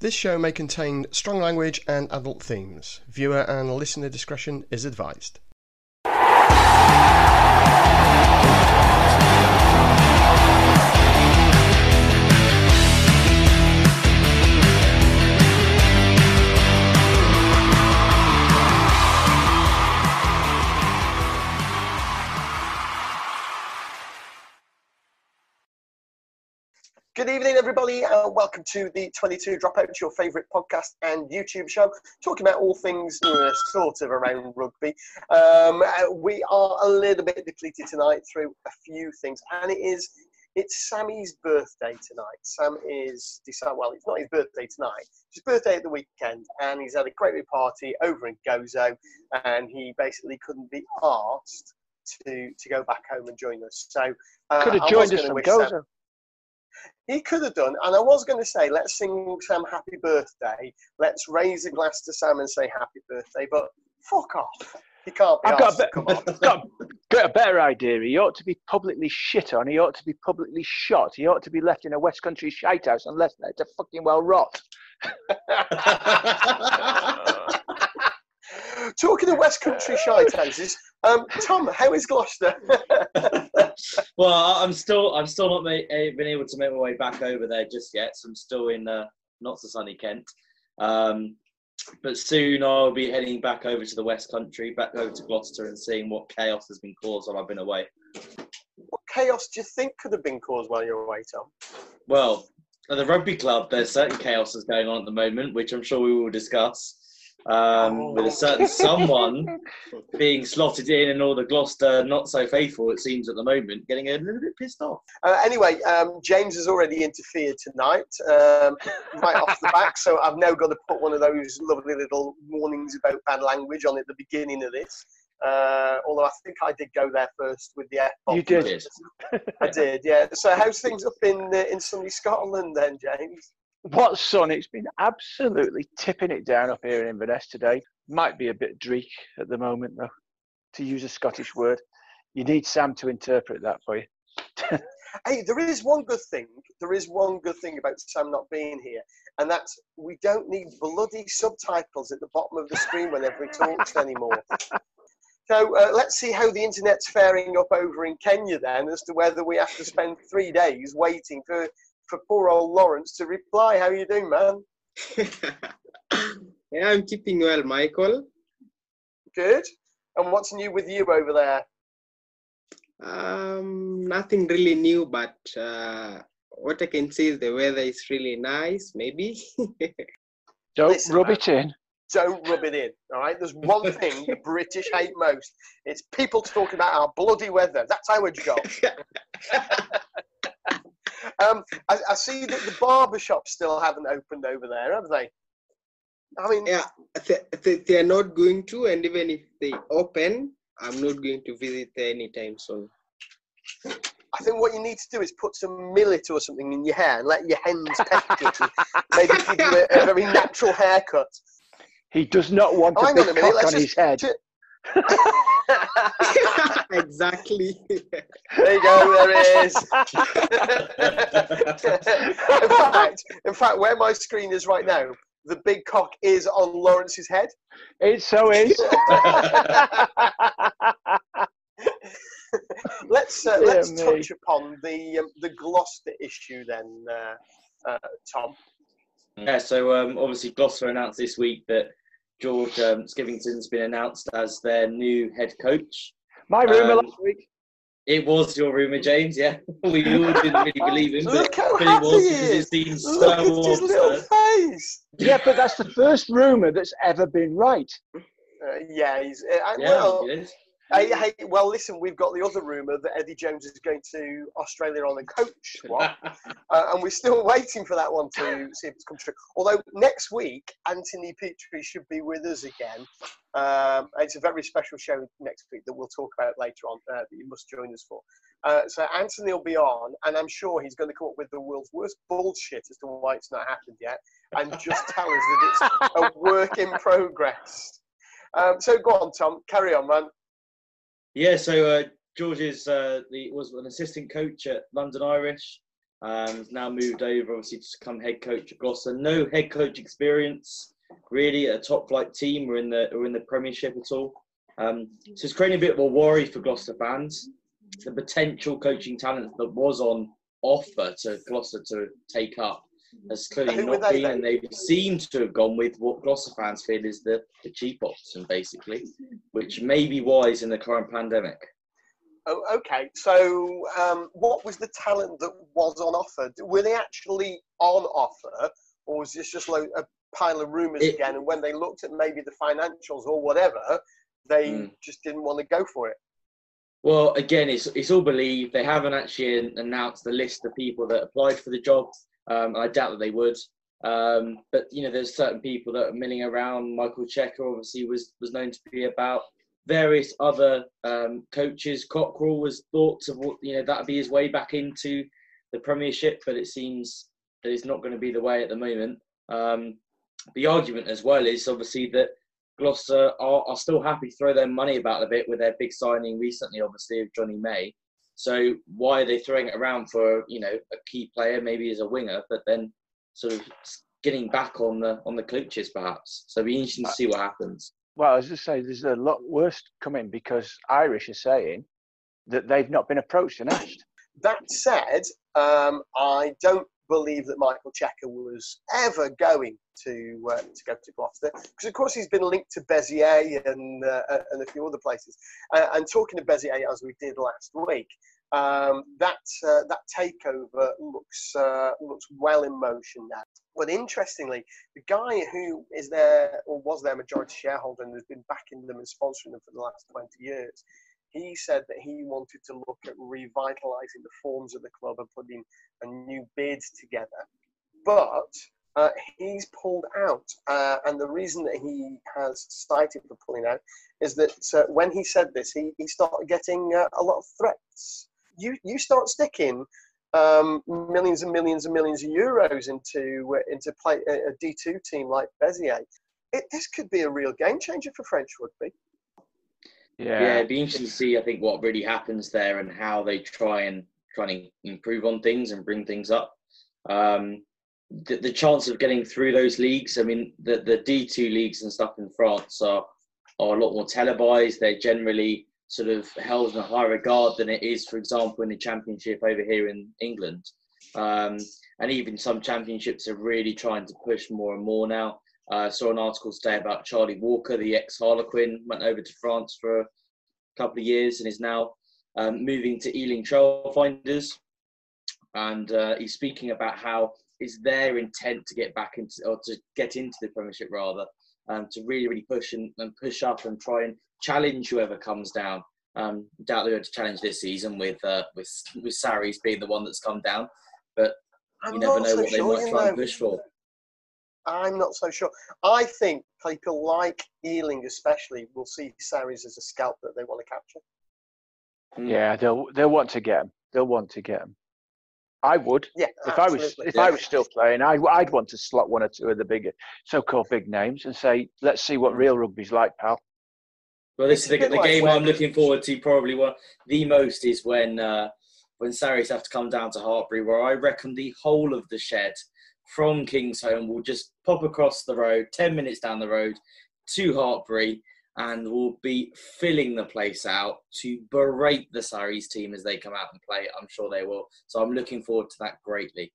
This show may contain strong language and adult themes. Viewer and listener discretion is advised. Good evening, everybody, and welcome to the 22 Dropouts, your favourite podcast and YouTube show, talking about all things uh, sort of around rugby. Um, uh, we are a little bit depleted tonight through a few things, and it is it's Sammy's birthday tonight. Sam is decided, well, it's not his birthday tonight. It's his birthday at the weekend, and he's had a great big party over in Gozo, and he basically couldn't be asked to to go back home and join us. So uh, Could have joined us from wish Sam- Gozo. He could have done, and I was going to say, let's sing Sam happy birthday. Let's raise a glass to Sam and say happy birthday, but fuck off. He can't be I've got a, to come bit, got, got a better idea. He ought to be publicly shit on. He ought to be publicly shot. He ought to be left in a West Country shite house unless they're to fucking well rot. Talking of West Country shite houses, um, Tom, how is Gloucester? well, I'm still I'm still not ma- eh, been able to make my way back over there just yet. So I'm still in uh, not so sunny Kent. Um, but soon I'll be heading back over to the West Country, back over to Gloucester, and seeing what chaos has been caused while I've been away. what chaos do you think could have been caused while you're away, Tom? Well, at the rugby club, there's certain chaos that's going on at the moment, which I'm sure we will discuss. Um, With a certain someone being slotted in, and all the Gloucester not so faithful, it seems at the moment, getting a little bit pissed off. Uh, anyway, um, James has already interfered tonight, um, right off the back. So I've now got to put one of those lovely little warnings about bad language on at the beginning of this. Uh, although I think I did go there first with the F bomb. You did. Did. I did, yeah. So how's things up in uh, in sunny Scotland then, James? What sun? It's been absolutely tipping it down up here in Inverness today. Might be a bit dreich at the moment, though, to use a Scottish word. You need Sam to interpret that for you. Hey, there is one good thing. There is one good thing about Sam not being here, and that's we don't need bloody subtitles at the bottom of the screen whenever he talks anymore. So uh, let's see how the internet's faring up over in Kenya then, as to whether we have to spend three days waiting for, for poor old Lawrence to reply. How you doing, man? yeah, I'm keeping well, Michael. Good. And what's new with you over there? Um, nothing really new, but uh, what I can say is the weather is really nice. Maybe. Don't Listen, rub man. it in. Don't rub it in. All right. There's one thing the British hate most. It's people talking about our bloody weather. That's our job. Um, I, I see that the barber shops still haven't opened over there, have they? I mean, yeah, they, they, they are not going to, and even if they open, I'm not going to visit there anytime soon. I think what you need to do is put some millet or something in your hair and let your hens peck it. Maybe give you a, a very natural haircut. He does not want Oh, a hang on a big minute. cock on just. his head. exactly. there you go. There it is. in fact, in fact, where my screen is right now, the big cock is on Lawrence's head. It so is. let's uh, let's me. touch upon the um, the Gloucester issue then, uh, uh, Tom. Yeah, so um, obviously Gloucester announced this week that George um, Skivington's been announced as their new head coach. My rumour Um, last week. It was your rumour, James. Yeah, we all didn't really believe him, but, Look how but it happy was he because is. it seems Look so at his little face. Yeah, but that's the first rumour that's ever been right. Uh, yeah, he's uh, I- Yeah, well. Hey, hey, well, listen, we've got the other rumour that Eddie Jones is going to Australia on a coach swap, uh, and we're still waiting for that one to see if it's come true. Although next week, Anthony Petrie should be with us again. Um, it's a very special show next week that we'll talk about later on uh, that you must join us for. Uh, so Anthony will be on, and I'm sure he's going to come up with the world's worst bullshit as to why it's not happened yet, and just tell us that it's a work in progress. Um, so go on, Tom, carry on, man. Yeah, so uh, George is uh, the was an assistant coach at London Irish. Um, he's now moved over, obviously, to become head coach at Gloucester. No head coach experience, really, at a top flight team or in the or in the Premiership at all. Um, so it's creating a bit of a worry for Gloucester fans. The potential coaching talent that was on offer to Gloucester to take up has clearly not they been, and they've seemed to have gone with what Gloucester fans feel is the, the cheap option, basically, which may be wise in the current pandemic. Oh, okay. So, um, what was the talent that was on offer? Were they actually on offer, or was this just like a pile of rumours again? And when they looked at maybe the financials or whatever, they Mm. just didn't want to go for it. Well, again, it's it's all believed. They haven't actually announced the list of people that applied for the job. Um, I doubt that they would. Um, but you know, there's certain people that are milling around. Michael Cheika obviously was was known to be about. Various other um, coaches. Cockerill was thought to you know that'd be his way back into the Premiership, but it seems that it's not going to be the way at the moment. Um, the argument as well is obviously that Gloucester are, are still happy to throw their money about a bit with their big signing recently, obviously, of Jonny May. So why are they throwing it around for you know a key player, maybe as a winger, but then sort of getting back on the on the coaches perhaps? So it'll be interesting to see what happens. Well, as I say, there's a lot worse coming because Irish are saying that they've not been approached and asked. That said, um, I don't believe that Michael Cheika was ever going to uh, to go to Gloucester because, of course, he's been linked to Béziers and uh, and a few other places. Uh, and talking to Béziers as we did last week, um, that uh, that takeover looks uh, looks well in motion now. But interestingly, the guy who is their or was their majority shareholder and has been backing them and sponsoring them for the last 20 years, he said that he wanted to look at revitalising the forms of the club and putting a new bid together. But uh, he's pulled out, uh, and the reason that he has cited for pulling out is that uh, when he said this, he, he started getting uh, a lot of threats. You you start sticking um, millions and millions and millions of euros into uh, into play a, a D two team like Béziers. It, this could be a real game changer for French rugby. Yeah. Yeah, it'd be interesting to see. I think what really happens there and how they try and try and improve on things and bring things up. Um, the, the chance of getting through those leagues. I mean, the the D two leagues and stuff in France are are a lot more televised. They're generally sort of held in a higher regard than it is, for example, in the Championship over here in England. Um, and even some championships are really trying to push more and more now. I uh, saw an article today about Charlie Walker, the ex Harlequin, went over to France for a couple of years and is now um, moving to Ealing Trailfinders. And uh, he's speaking about how it's their intent to get back into, or to get into the Premiership rather, um, to really, really push and, and push up and try and challenge whoever comes down. Um, doubt they're going to challenge this season with uh, with with Sarries being the one that's come down, but I'm you never know so what they might you try and push for. I'm not so sure. I think people like Ealing, especially, will see Sarries as a scalp that they want to capture. Yeah, they'll they'll want to get him. They'll want to get him. I would Yeah, if I was absolutely. if I was still playing. I, I'd want to slot one or two of the bigger so-called big names and say, let's see what real rugby's like, pal. Well, this is the, the like game when- I'm looking forward to probably one the most is when uh, when Sarries have to come down to Hartpury, where I reckon the whole of the shed from Kingsholm will just pop across the road, ten minutes down the road to Hartpury, and will be filling the place out to berate the Sarries team as they come out and play. I'm sure they will. So I'm looking forward to that greatly.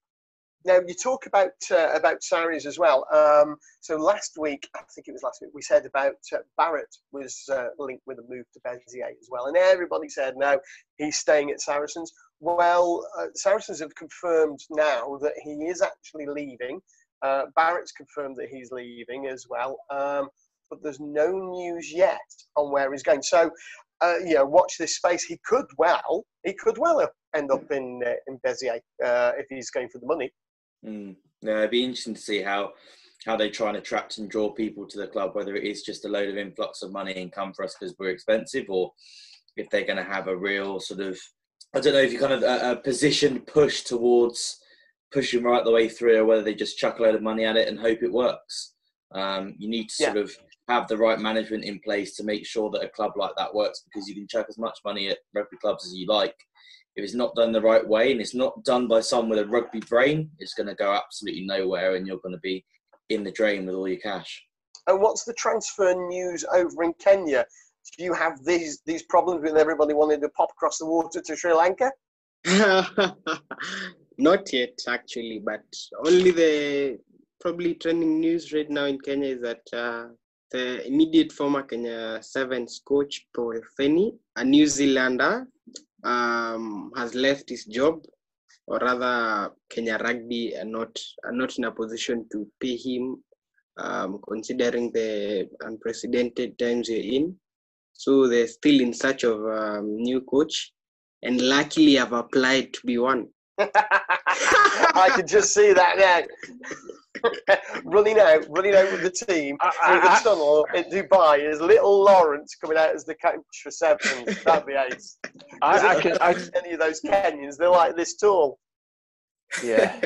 Now you talk about uh, about Sarries as well. Um, so last week, I think it was last week, we said about uh, Barrett was uh, linked with a move to Béziers as well, and everybody said no, he's staying at Saracens. Well, uh, Saracens have confirmed now that he is actually leaving. Uh, Barrett's confirmed that he's leaving as well, um, but there's no news yet on where he's going. So, uh, you know, watch this space. He could well, he could well end up in uh, in Béziers uh, if he's going for the money. Mm. Yeah, it'd be interesting to see how how they try and attract and draw people to the club, whether it is just a load of influx of money and come for us because we're expensive, or if they're going to have a real sort of I don't know if you kind of a, a positioned push towards pushing right the way through, or whether they just chuck a load of money at it and hope it works. Um, you need to sort of have the right management in place to make sure that a club like that works because you can chuck as much money at rugby clubs as you like. if it's not done the right way and it's not done by someone with a rugby brain, it's going to go absolutely nowhere, and you're going to be in the drain with all your cash. And what's the transfer news over in Kenya? Do you have these these problems with everybody wanting to pop across the water to Sri Lanka? Not yet, actually, but only the probably trending news right now in Kenya is that uh, the immediate former Kenya Sevens coach Paul Feeney, a New Zealander, um, has left his job, or rather, Kenya Rugby are not are not in a position to pay him, um, considering the unprecedented times we're in. So they're still in search of a um, new coach, and luckily, I've applied to be one. I could just see that now. running out, running out with the team through the tunnel in Dubai is little Lawrence coming out as the coach for Sevens. That'd be ace. I, I can, I, Any of those Kenyans, they're like this tall. yeah.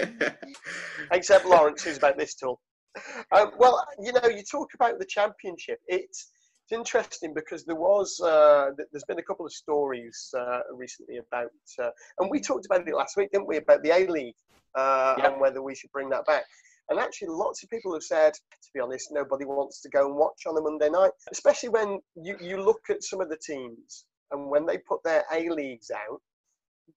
except Lawrence, who's about this tall. Um, well, you know, you talk about the championship. It's it's interesting because there was uh, there's been a couple of stories uh, recently about, uh, and we talked about it last week, didn't we, about the A League uh, Yeah. and whether we should bring that back. And actually, lots of people have said, to be honest, nobody wants to go and watch on a Monday night, especially when you, you look at some of the teams and when they put their A leagues out,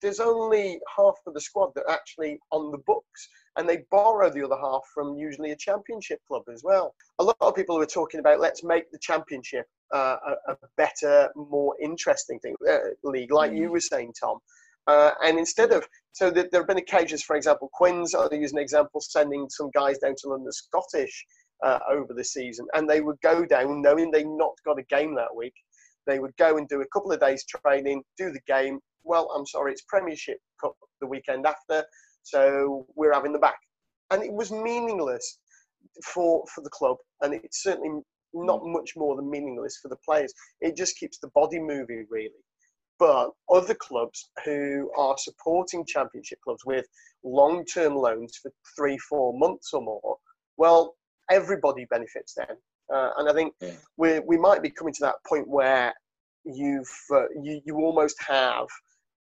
there's only half of the squad that are actually on the books, and they borrow the other half from usually a championship club as well. A lot of people were talking about let's make the championship uh, a, a better, more interesting thing uh, league, like you were saying, Tom. Uh, and instead of so that there have been occasions, for example, Quins, I'll use an example, sending some guys down to London Scottish uh, over the season, and they would go down knowing they not got a game that week. They would go and do a couple of days training, do the game. Well, I'm sorry, it's Premiership Cup the weekend after, so we're having the back, and it was meaningless for for the club, and it's certainly not much more than meaningless for the players. It just keeps the body moving, really. But other clubs who are supporting championship clubs with long term loans for three, four months or more, well, everybody benefits then. Uh, and I think Yeah. we we might be coming to that point where you've uh, you, you almost have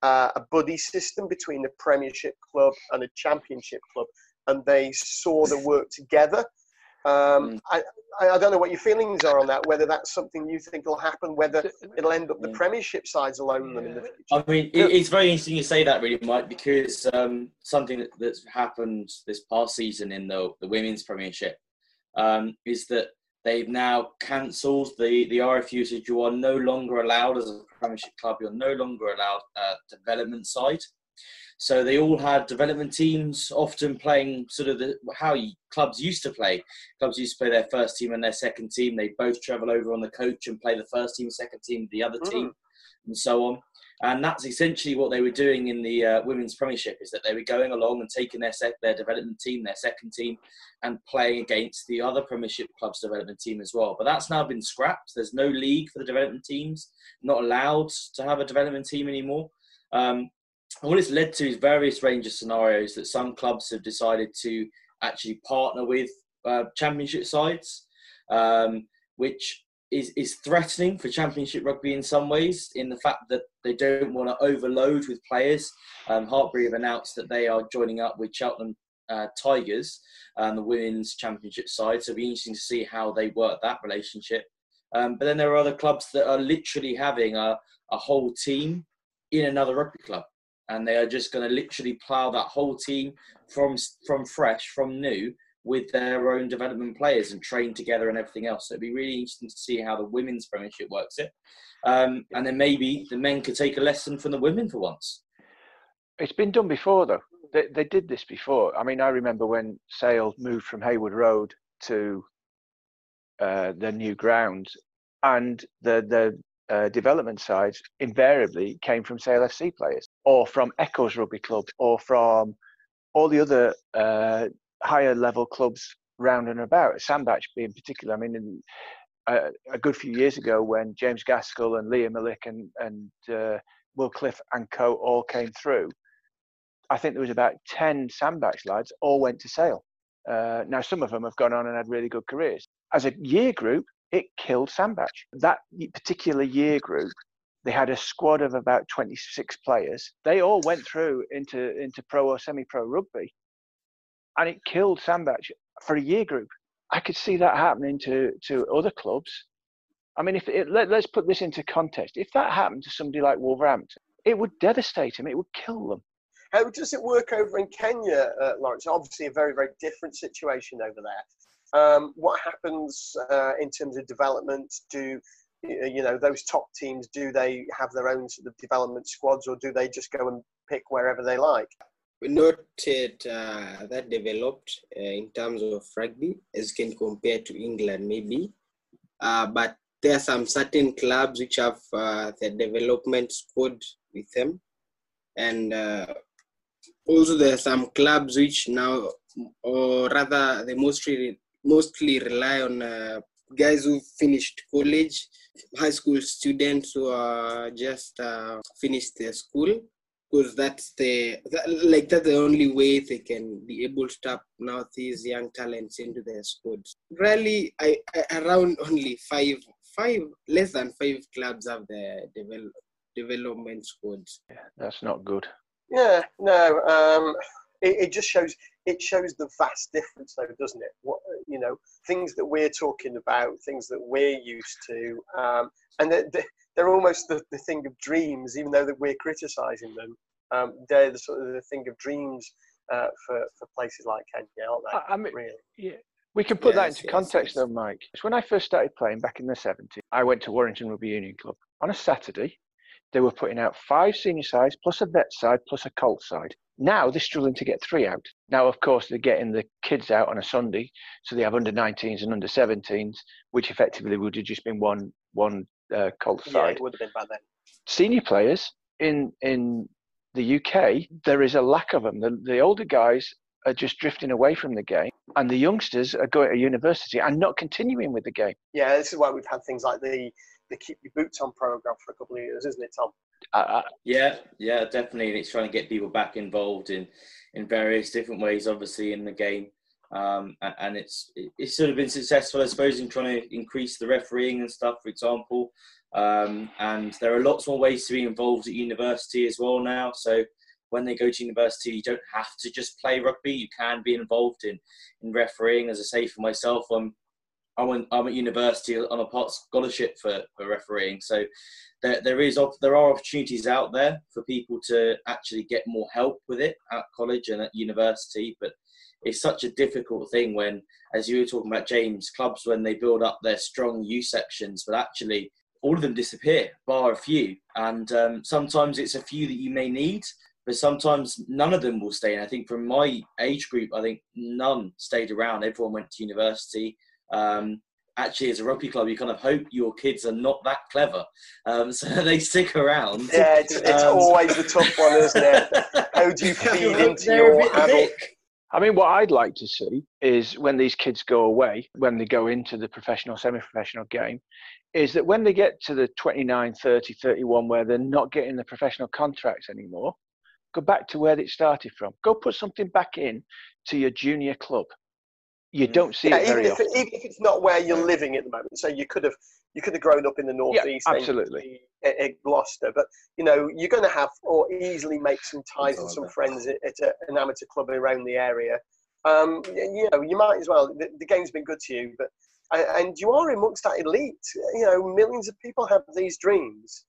uh, a buddy system between the Premiership club and a Championship club, and they sort of work together. Um, Mm. I, I I don't know what your feelings are on that. Whether that's something you think will happen, whether it'll end up the Yeah. Premiership sides alone them in the future. I mean, it, it's very interesting you say that, really, Mike, because um, something that, that's happened this past season in the, the Women's Premiership um, is that they've now cancelled the, the RF usage. You are no longer allowed as a Premiership club, you're no longer allowed a development side. So they all had development teams, often playing sort of the, how clubs used to play. Clubs used to play their first team and their second team. They both travel over on the coach and play the first team, second team, the other team, and so on. And that's essentially what they were doing in the uh, women's premiership is that they were going along and taking their sec- their development team, their second team, and playing against the other premiership club's development team as well. But that's now been scrapped. There's no league for the development teams. Not allowed to have a development team anymore. Um, and what it's led to is various range of scenarios that some clubs have decided to actually partner with uh, championship sides, um, which is, is threatening for championship rugby in some ways, in the fact that they don't want to overload with players. Um, Hartpury have announced that they are joining up with Cheltenham uh, Tigers and the women's championship side, so it'll be interesting to see how they work that relationship. Um, but then there are other clubs that are literally having a, a whole team in another rugby club and they are just going to literally plough that whole team from from fresh, from new, with their own development players and train together and everything else. So it'd be really interesting to see how the women's premiership works it, um, and then maybe the men could take a lesson from the women for once. It's been done before, though. They, they did this before. I mean, I remember when Sale moved from Heywood Road to uh, the new ground, and the the uh, development sides invariably came from Sale FC players, or from Echoes Rugby Club, or from all the other uh, higher level clubs round and about. Sandbach being particular. I mean, in, uh, a good few years ago when James Gaskell and Leah Millick and and uh, Will Cliff and co all came through. I think there was about 10 Sandbach lads all went to Sale. Uh, now, some of them have gone on and had really good careers. As a year group, it killed Sandbach. That particular year group, They had a squad of about 26 players. They all went through into, into pro or semi pro rugby. And it killed Sandbach for a year group. I could see that happening to, to other clubs. I mean, if it, let, us put this into context. If that happened to somebody like Wolverhampton, it would devastate them. It would kill them. How does it work over in Kenya, uh, Lawrence? Obviously, a very, very different situation over there. Um, what happens uh, in terms of development? Do you know those top teams? Do they have their own sort of development squads, or do they just go and pick wherever they like? We're not yet uh, that developed uh, in terms of rugby as can compare to England, maybe. Uh, but there are some certain clubs which have uh, the development squad with them, and uh, also there are some clubs which now, or rather, they mostly mostly rely on uh, guys who finished college, high school students who are just uh, finished their school, because that's the that, like that's the only way they can be able to tap now these young talents into their squads. Really, I, I around only five five less than five clubs have the develop, development squads. Yeah, that's not good. Yeah, no. Um, it, it, just shows it shows the vast difference, though, doesn't it? What you know, things that we're talking about, things that we're used to, um, and they're, they're almost the, the thing of dreams, even though that we're criticising them. Um, they're the sort of the thing of dreams uh, for for places like Kenya, aren't they? I mean, really? Yeah. We can put yes, that into yes, context, yes. though, Mike. So when I first started playing back in the 70s, I went to Warrington Rugby Union Club on a Saturday they were putting out five senior sides plus a vet side plus a colt side. Now they're struggling to get three out. Now, of course, they're getting the kids out on a Sunday, so they have under 19s and under 17s, which effectively would have just been one one uh, side. Yeah, it would have been by then. Senior players in in the UK, there is a lack of them. The, the older guys are just drifting away from the game, and the youngsters are going to university and not continuing with the game. Yeah, this is why we've had things like the the keep your boots on program for a couple of years, isn't it, Tom? Uh, yeah, yeah, definitely. And it's trying to get people back involved in in various different ways, obviously in the game. Um, and it's it's sort of been successful, I suppose, in trying to increase the refereeing and stuff, for example. Um, and there are lots more ways to be involved at university as well now. So when they go to university, you don't have to just play rugby. You can be involved in in refereeing. As I say, for myself, I'm I went, I'm at university on a part scholarship for, for refereeing. So there, there is there are opportunities out there for people to actually get more help with it at college and at university. But it's such a difficult thing when, as you were talking about, James, clubs when they build up their strong U sections, but actually all of them disappear, bar a few. And um, sometimes it's a few that you may need, but sometimes none of them will stay. And I think from my age group, I think none stayed around. Everyone went to university um, actually as a rugby club you kind of hope your kids are not that clever. Um, so they stick around. Yeah it's, it's um, always the tough one isn't it? How do you feed into your adult I mean, what I'd like to see is when these kids go away, when they go into the professional, semi professional game, is that when they get to the 29, 30, 31, where they're not getting the professional contracts anymore, go back to where it started from. Go put something back in to your junior club you don't see yeah, it even if, it, even if it's not where you're living at the moment. So you could have you could have grown up in the northeast, yeah, absolutely, at, Gloucester, but you know you're going to have or easily make some ties and some friends at, at a, an amateur club around the area. Um, you know, you might as well. The, the game's been good to you, but and you are amongst that elite. You know, millions of people have these dreams.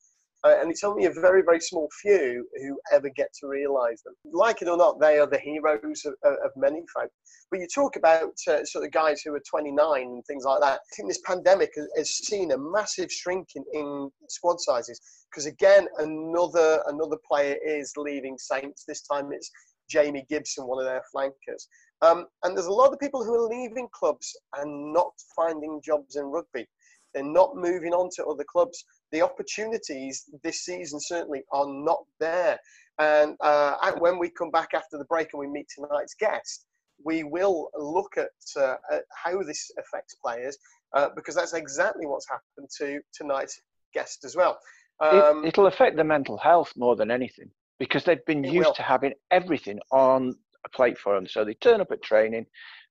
Uh, and it's only a very, very small few who ever get to realise them. Like it or not, they are the heroes of, of many folk. But you talk about uh, sort of guys who are 29 and things like that. I think this pandemic has, has seen a massive shrinking in, in squad sizes because again, another another player is leaving Saints. This time it's Jamie Gibson, one of their flankers. Um, and there's a lot of people who are leaving clubs and not finding jobs in rugby. They're not moving on to other clubs. The opportunities this season certainly are not there. And uh, when we come back after the break and we meet tonight's guest, we will look at, uh, at how this affects players uh, because that's exactly what's happened to tonight's guest as well. Um, it, will affect the mental health more than anything because they've been used will. to having everything on a plate for them. So they turn up at training,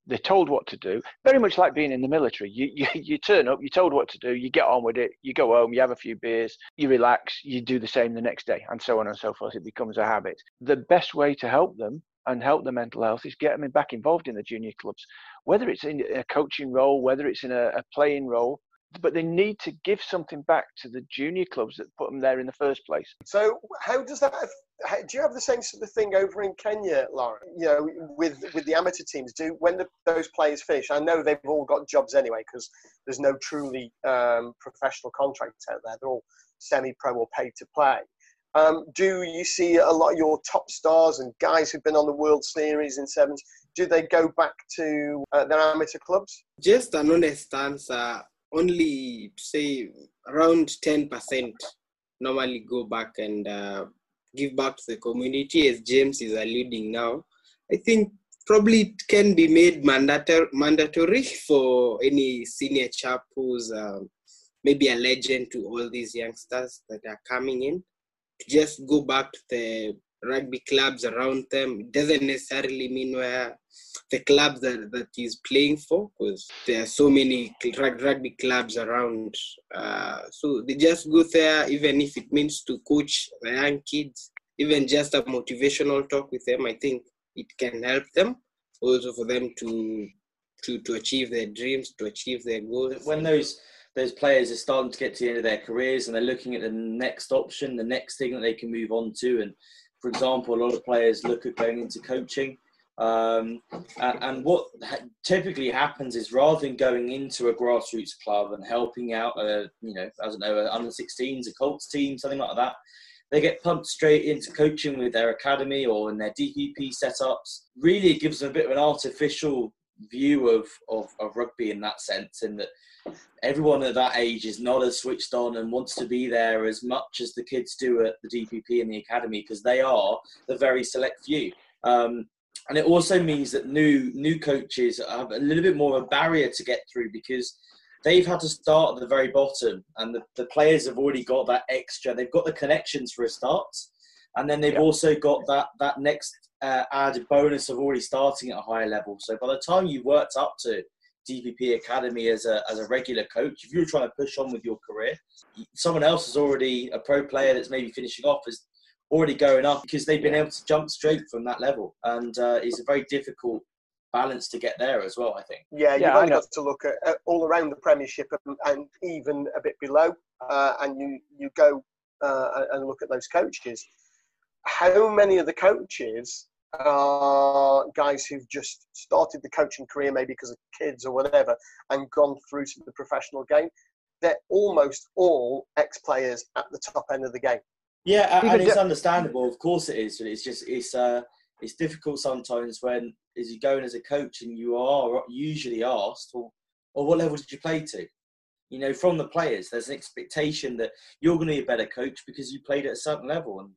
they're told what to do. Very much like being in the military. You, you you turn up, you're told what to do, you get on with it, you go home, you have a few beers, you relax, you do the same the next day, and so on and so forth. It becomes a habit. The best way to help them and help their mental health is get them back involved in the junior clubs, whether it's in a coaching role, whether it's in a, a playing role but they need to give something back to the junior clubs that put them there in the first place. So, how does that? How, do you have the same sort of thing over in Kenya, Lauren? You know, with with the amateur teams, do when the, those players finish? I know they've all got jobs anyway because there's no truly um, professional contracts out there. They're all semi-pro or paid to play. Um, do you see a lot of your top stars and guys who've been on the World Series in sevens? Do they go back to uh, their amateur clubs? Just an honest answer only say around 10% normally go back and uh, give back to the community as james is alluding now. I think probably it can be made mandatory for any senior chap who's um, maybe a legend to all these youngsters that are coming in to just go back to the rugby clubs around them. It doesn't necessarily mean where the club that, that he's playing for, because there are so many rugby clubs around. Uh, so they just go there, even if it means to coach the young kids, even just a motivational talk with them. I think it can help them also for them to to to achieve their dreams, to achieve their goals. When those those players are starting to get to the end of their careers and they're looking at the next option, the next thing that they can move on to, and for example, a lot of players look at going into coaching. Um, and what typically happens is rather than going into a grassroots club and helping out, a, you know, I don't know, under 16s, a Colts team, something like that, they get pumped straight into coaching with their academy or in their DPP setups. Really, it gives them a bit of an artificial view of, of, of rugby in that sense, in that everyone at that age is not as switched on and wants to be there as much as the kids do at the DPP and the academy because they are the very select few. Um, and it also means that new new coaches have a little bit more of a barrier to get through because they've had to start at the very bottom and the, the players have already got that extra they've got the connections for a start and then they've yeah. also got that that next uh, added bonus of already starting at a higher level so by the time you've worked up to DPP Academy as a, as a regular coach, if you're trying to push on with your career, someone else is already a pro player that's maybe finishing off is already going up because they've been able to jump straight from that level. And uh, it's a very difficult balance to get there as well, I think. Yeah, you've yeah, only got to look at, at, all around the Premiership and, and even a bit below, uh, and you, you go uh, and look at those coaches. How many of the coaches are guys who've just started the coaching career maybe because of kids or whatever and gone through to the professional game. They're almost all ex-players at the top end of the game. Yeah, and it's understandable. Of course, it is. But it's just it's uh it's difficult sometimes when as you going as a coach and you are usually asked, or or what level did you play to? You know, from the players, there's an expectation that you're going to be a better coach because you played at a certain level, and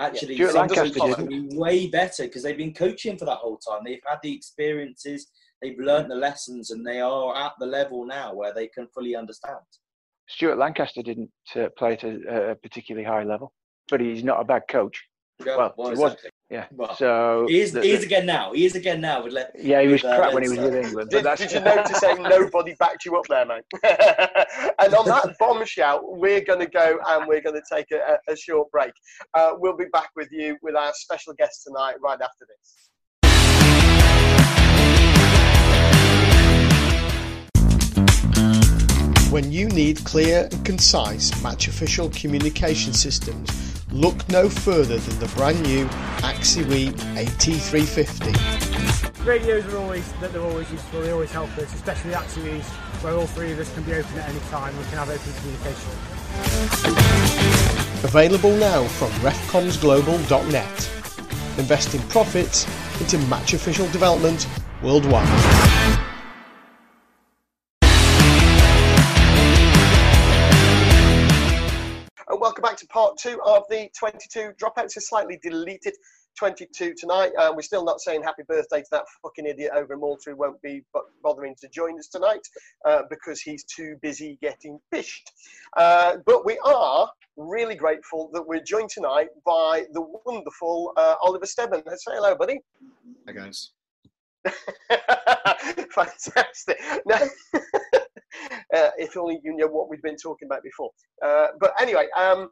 actually yeah, Lancaster be way better because they've been coaching for that whole time. They've had the experiences, they've learned the lessons, and they are at the level now where they can fully understand. Stuart Lancaster didn't uh, play at a, a, particularly high level, but he's not a bad coach. Yeah, well, well exactly. was, yeah. Well, so he is, the, he is again now. He is again now. With, yeah, he was with, uh, crap when he was with England. Did, did you notice how nobody backed you up there, mate? and on that bombshell, we're going to go and we're going to take a, a short break. Uh, we'll be back with you with our special guest tonight right after this. When you need clear and concise match official communication systems look no further than the brand new Axiwi AT350. Radios are always that they're always useful. They always help us, especially Axiwi's, where all three of us can be open at any time. We can have open communication. Available now from refcomsglobal.net. Investing profits into match official development worldwide. Part two of the 22 dropouts. A slightly deleted 22 tonight. Uh, we're still not saying happy birthday to that fucking idiot over in Malta who won't be bothering to join us tonight uh, because he's too busy getting fished. Uh, but we are really grateful that we're joined tonight by the wonderful uh, Oliver Stebbin. Say hello, buddy. Hi, guys. Fantastic. No, uh, if only you knew what we've been talking about before. Uh, but anyway, um,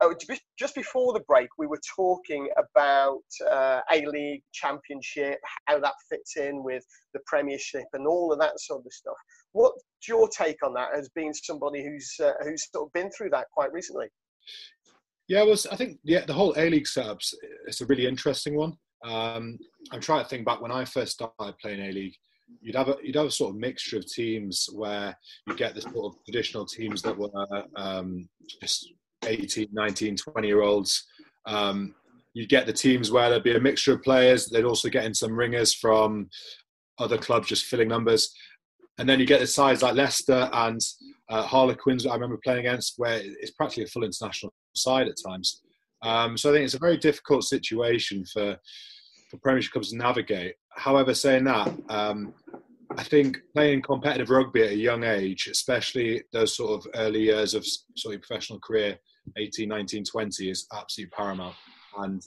oh, just before the break, we were talking about uh, A League Championship, how that fits in with the Premiership, and all of that sort of stuff. What's your take on that as being somebody who's uh, who's sort of been through that quite recently? Yeah, well, I think yeah, the whole A League setups is a really interesting one. Um, I'm trying to think back when I first started playing A League. You'd have a you'd have a sort of mixture of teams where you get the sort of traditional teams that were um, just 18, 19, 20 year olds. Um, you'd get the teams where there'd be a mixture of players. They'd also get in some ringers from other clubs just filling numbers. And then you get the sides like Leicester and uh, Harlequins, I remember playing against, where it's practically a full international side at times. Um, so I think it's a very difficult situation for for Premiership clubs to navigate. However, saying that, um, I think playing competitive rugby at a young age, especially those sort of early years of sort of professional career, 18, 19, 20, is absolutely paramount. And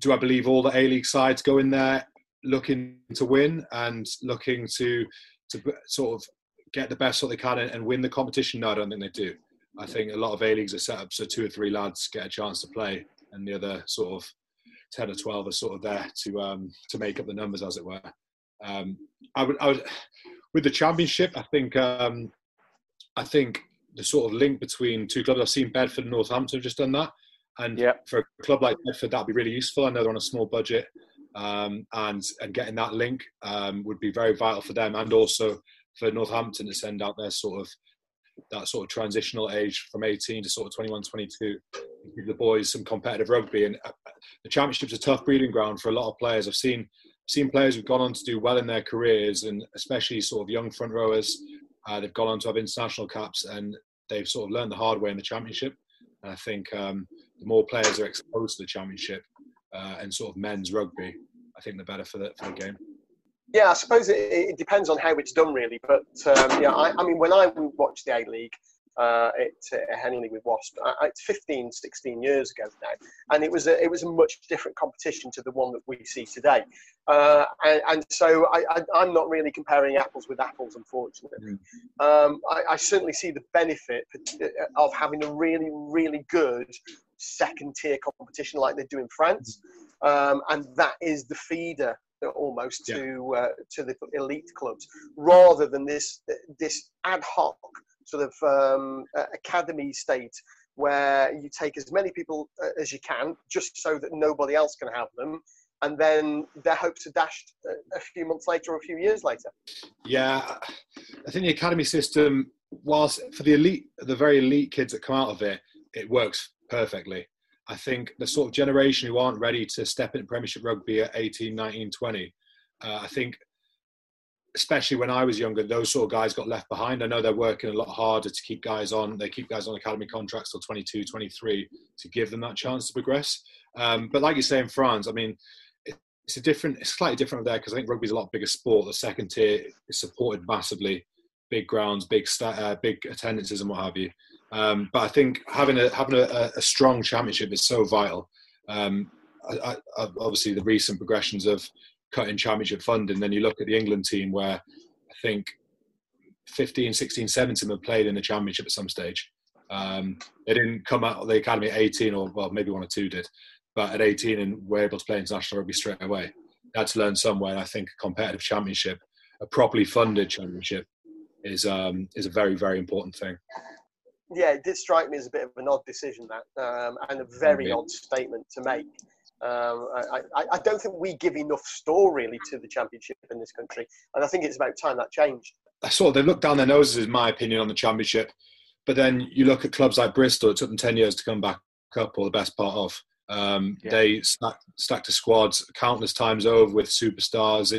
do I believe all the A League sides go in there looking to win and looking to to sort of get the best what they can and win the competition? No, I don't think they do. I think a lot of A leagues are set up so two or three lads get a chance to play, and the other sort of ten or twelve are sort of there to um, to make up the numbers, as it were. Um, I would, I would, with the championship, I think, um, I think the sort of link between two clubs. I've seen Bedford and Northampton have just done that, and yep. for a club like Bedford, that'd be really useful. I know they're on a small budget, um, and and getting that link um, would be very vital for them, and also for Northampton to send out their sort of that sort of transitional age from 18 to sort of 21, 22, give the boys some competitive rugby. And uh, the championship's a tough breeding ground for a lot of players. I've seen seen players who've gone on to do well in their careers, and especially sort of young front rowers. Uh, they've gone on to have international caps, and they've sort of learned the hard way in the championship. And I think um, the more players are exposed to the championship uh, and sort of men's rugby, I think the better for the for the game. Yeah, I suppose it, it, depends on how it's done, really. But um, yeah, I, I, mean, when I watched the A League uh, at uh, Henley with Wasp, I, it's 15, 16 years ago now, and it was a, it was a much different competition to the one that we see today. Uh, and, and, so I, am not really comparing apples with apples, unfortunately. Mm. Um, I, certainly see the benefit uh, of having a really, really good second tier competition like they do in France. Um, and that is the feeder almost yeah. to uh, to the elite clubs, rather than this this ad hoc sort of um, academy state where you take as many people uh, as you can, just so that nobody else can have them, and then their hopes are dashed a few months later or a few years later. Yeah, I think the academy system, whilst for the elite, the very elite kids that come out of it, it works perfectly. I think the sort of generation who aren't ready to step into Premiership rugby at 18, 19, 20, uh, I think, especially when I was younger, those sort of guys got left behind. I know they're working a lot harder to keep guys on. They keep guys on academy contracts till 22, 23 to give them that chance to progress. Um, but like you say in France, I mean, it's a different, it's slightly different there because I think rugby's a lot bigger sport. The second tier is supported massively, big grounds, big uh, big attendances, and what have you. Um, but I think having a having a, a strong championship is so vital. Um, I, I, obviously, the recent progressions of cutting championship funding. Then you look at the England team, where I think 15, 16, 17 have played in the championship at some stage. Um, they didn't come out of the academy at 18, or well, maybe one or two did, but at 18 and were able to play international rugby straight away. They had to learn somewhere. I think a competitive championship, a properly funded championship, is um, is a very very important thing yeah, it did strike me as a bit of an odd decision that, um, and a very mm-hmm. odd statement to make. Um, I, I, I, don't think we give enough store really to the championship in this country, and I think it's about time that changed. I saw they looked down their noses, in my opinion, on the championship. But then you look at clubs like Bristol; it took them ten years to come back up, or the best part of. Um, yeah. They stacked, stacked a squad countless times over with superstars,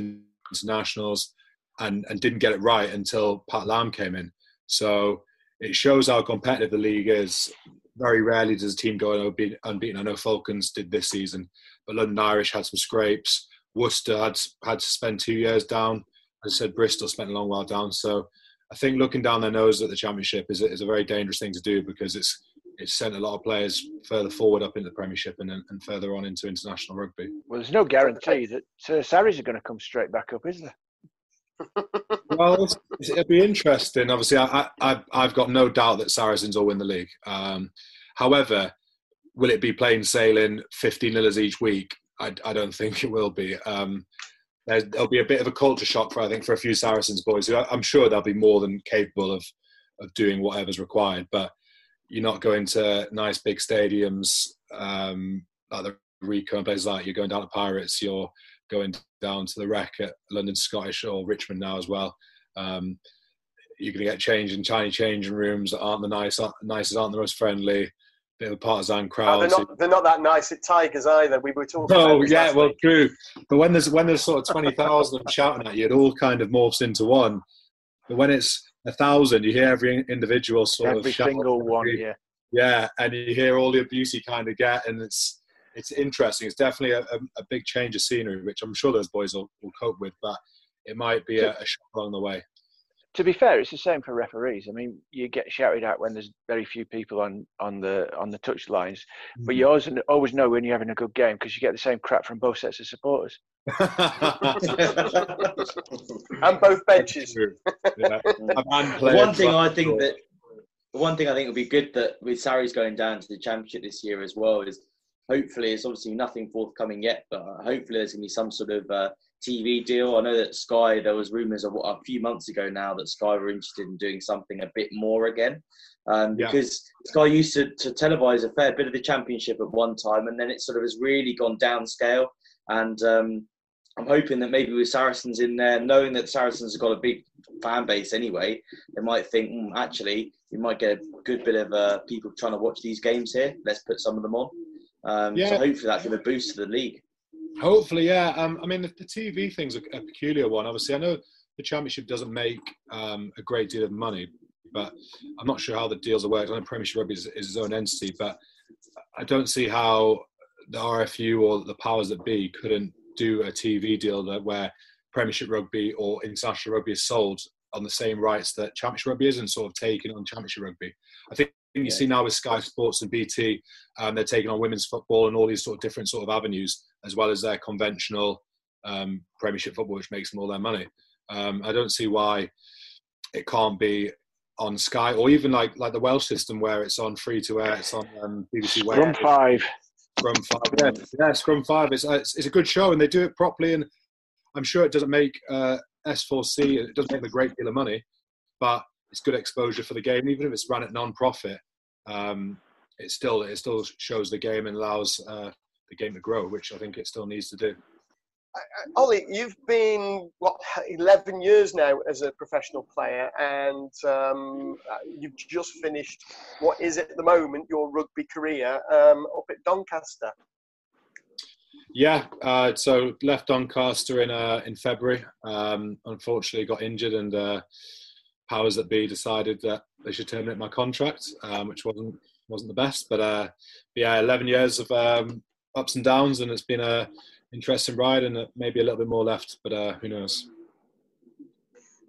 internationals, and and didn't get it right until Pat Lam came in. So it shows how competitive the league is. Very rarely does a team go unbeaten. I know Falcons did this season, but London Irish had some scrapes. Worcester had had to spend two years down. As I said, Bristol spent a long while down. So I think looking down their nose at the championship is is a very dangerous thing to do because it's it's sent a lot of players further forward up into the Premiership and, and further on into international rugby. Well, there's no guarantee that uh, Sarries are going to come straight back up, is there? Well, it'd be interesting. Obviously, I, I, I've got no doubt that Saracens will win the league. Um, however, will it be plain sailing 50 nillers each week? I, I, don't think it will be. Um, there'll be a bit of a culture shock for I think for a few Saracens boys who I'm sure they'll be more than capable of of doing whatever's required. But you're not going to nice big stadiums um, like the Ricoh and places like you're going down to Pirates. You're going down to the Rec at London Scottish or Richmond now as well. Um, you're going to get change in tiny changing rooms that aren't the nice, nicest, aren't the most friendly. Bit of a partisan crowd. Oh, they're, not, they're not that nice at Tigers either. We were talking. Oh yeah, well week. true. But when there's when there's sort of twenty thousand shouting at you, it all kind of morphs into one. But when it's a thousand, you hear every individual sort every of every single one, yeah, yeah, and you hear all the abuse you kind of get, and it's it's interesting. It's definitely a, a, a, big change of scenery, which I'm sure those boys will, will cope with, but it might be a, a shock along the way. To be fair, it's the same for referees. I mean, you get shouted at when there's very few people on, on the on the touch lines, mm-hmm. but you always always know when you're having a good game because you get the same crap from both sets of supporters. and both benches. yeah. One thing I think that one thing I think would be good that with Sarries going down to the championship this year as well is hopefully it's obviously nothing forthcoming yet, but hopefully there's going to be some sort of uh, TV deal. I know that Sky, there was rumours of a few months ago now that Sky were interested in doing something a bit more again. Um, yeah. Because Sky used to, to televise a fair bit of the championship at one time, and then it sort of has really gone downscale. And um, I'm hoping that maybe with Saracens in there, knowing that Saracens have got a big fan base anyway, they might think, mm, actually, we might get a good bit of uh, people trying to watch these games here. Let's put some of them on. Um, yeah. So hopefully that's going to boost the league. Hopefully, yeah. Um, I mean, the, the, TV thing's a, a, peculiar one. Obviously, I know the championship doesn't make um, a great deal of money, but I'm not sure how the deals are worked. I know Premiership Rugby is, is its own entity, but I don't see how the RFU or the powers that be couldn't do a TV deal that where Premiership Rugby or International Rugby is sold on the same rights that Championship Rugby is and sort of taken on Championship Rugby. I think you see now with Sky Sports and BT, um, they're taking on women's football and all these sort of different sort of avenues, as well as their conventional um, Premiership football, which makes them all their money. Um, I don't see why it can't be on Sky or even like like the Welsh system where it's on free to air. It's on um, BBC Wales. Scrum V. Scrum V. Yeah, yeah Scrum V. It's, it's, it's a good show and they do it properly. And I'm sure it doesn't make uh, S4C. It doesn't make a great deal of money, but it's good exposure for the game, even if it's run at non-profit. Um, it still it still shows the game and allows uh, the game to grow, which I think it still needs to do. Ollie, you've been what 11 years now as a professional player, and um, you've just finished what is at the moment your rugby career um, up at Doncaster. Yeah, uh, so left Doncaster in uh, in February. Um, unfortunately, got injured and uh, powers that be decided that they should terminate my contract, um, which wasn't wasn't the best. But uh, yeah, 11 years of um, ups and downs, and it's been a interesting ride, and maybe a little bit more left, but uh, who knows.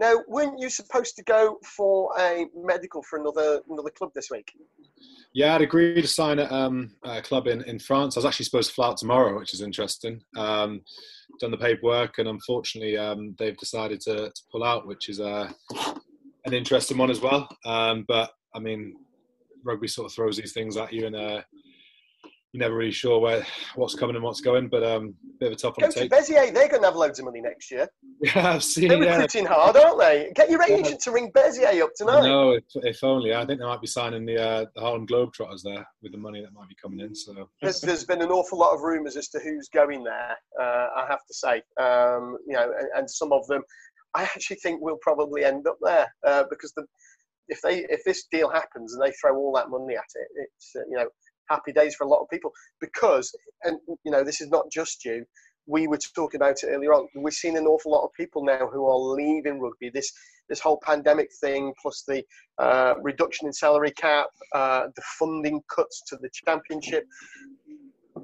Now, weren't you supposed to go for a medical for another another club this week? Yeah, I'd agreed to sign at um, a club in, in France. I was actually supposed to fly out tomorrow, which is interesting. Um, done the paperwork, and unfortunately, um, they've decided to, to, pull out, which is uh, an interesting one as well. Um, but I mean, rugby sort of throws these things at you, and uh, you're never really sure where what's coming and what's going. But um, bit of a tough one Go to, to Béziers, they're going to have loads of money next year. Yeah, I've seen. They're recruiting yeah. hard, aren't they? Get your agent yeah. to ring Béziers up tonight. No, if, if, only. I think they might be signing the uh, the Harlem Globetrotters there with the money that might be coming in. So there's, there's been an awful lot of rumours as to who's going there. Uh, I have to say, um, you know, and, and some of them I actually think we'll probably end up there uh, because the, if they if this deal happens and they throw all that money at it, it's uh, you know happy days for a lot of people because and you know this is not just you. We were talking about it earlier on. We're seeing an awful lot of people now who are leaving rugby. This this whole pandemic thing, plus the uh, reduction in salary cap, uh, the funding cuts to the championship.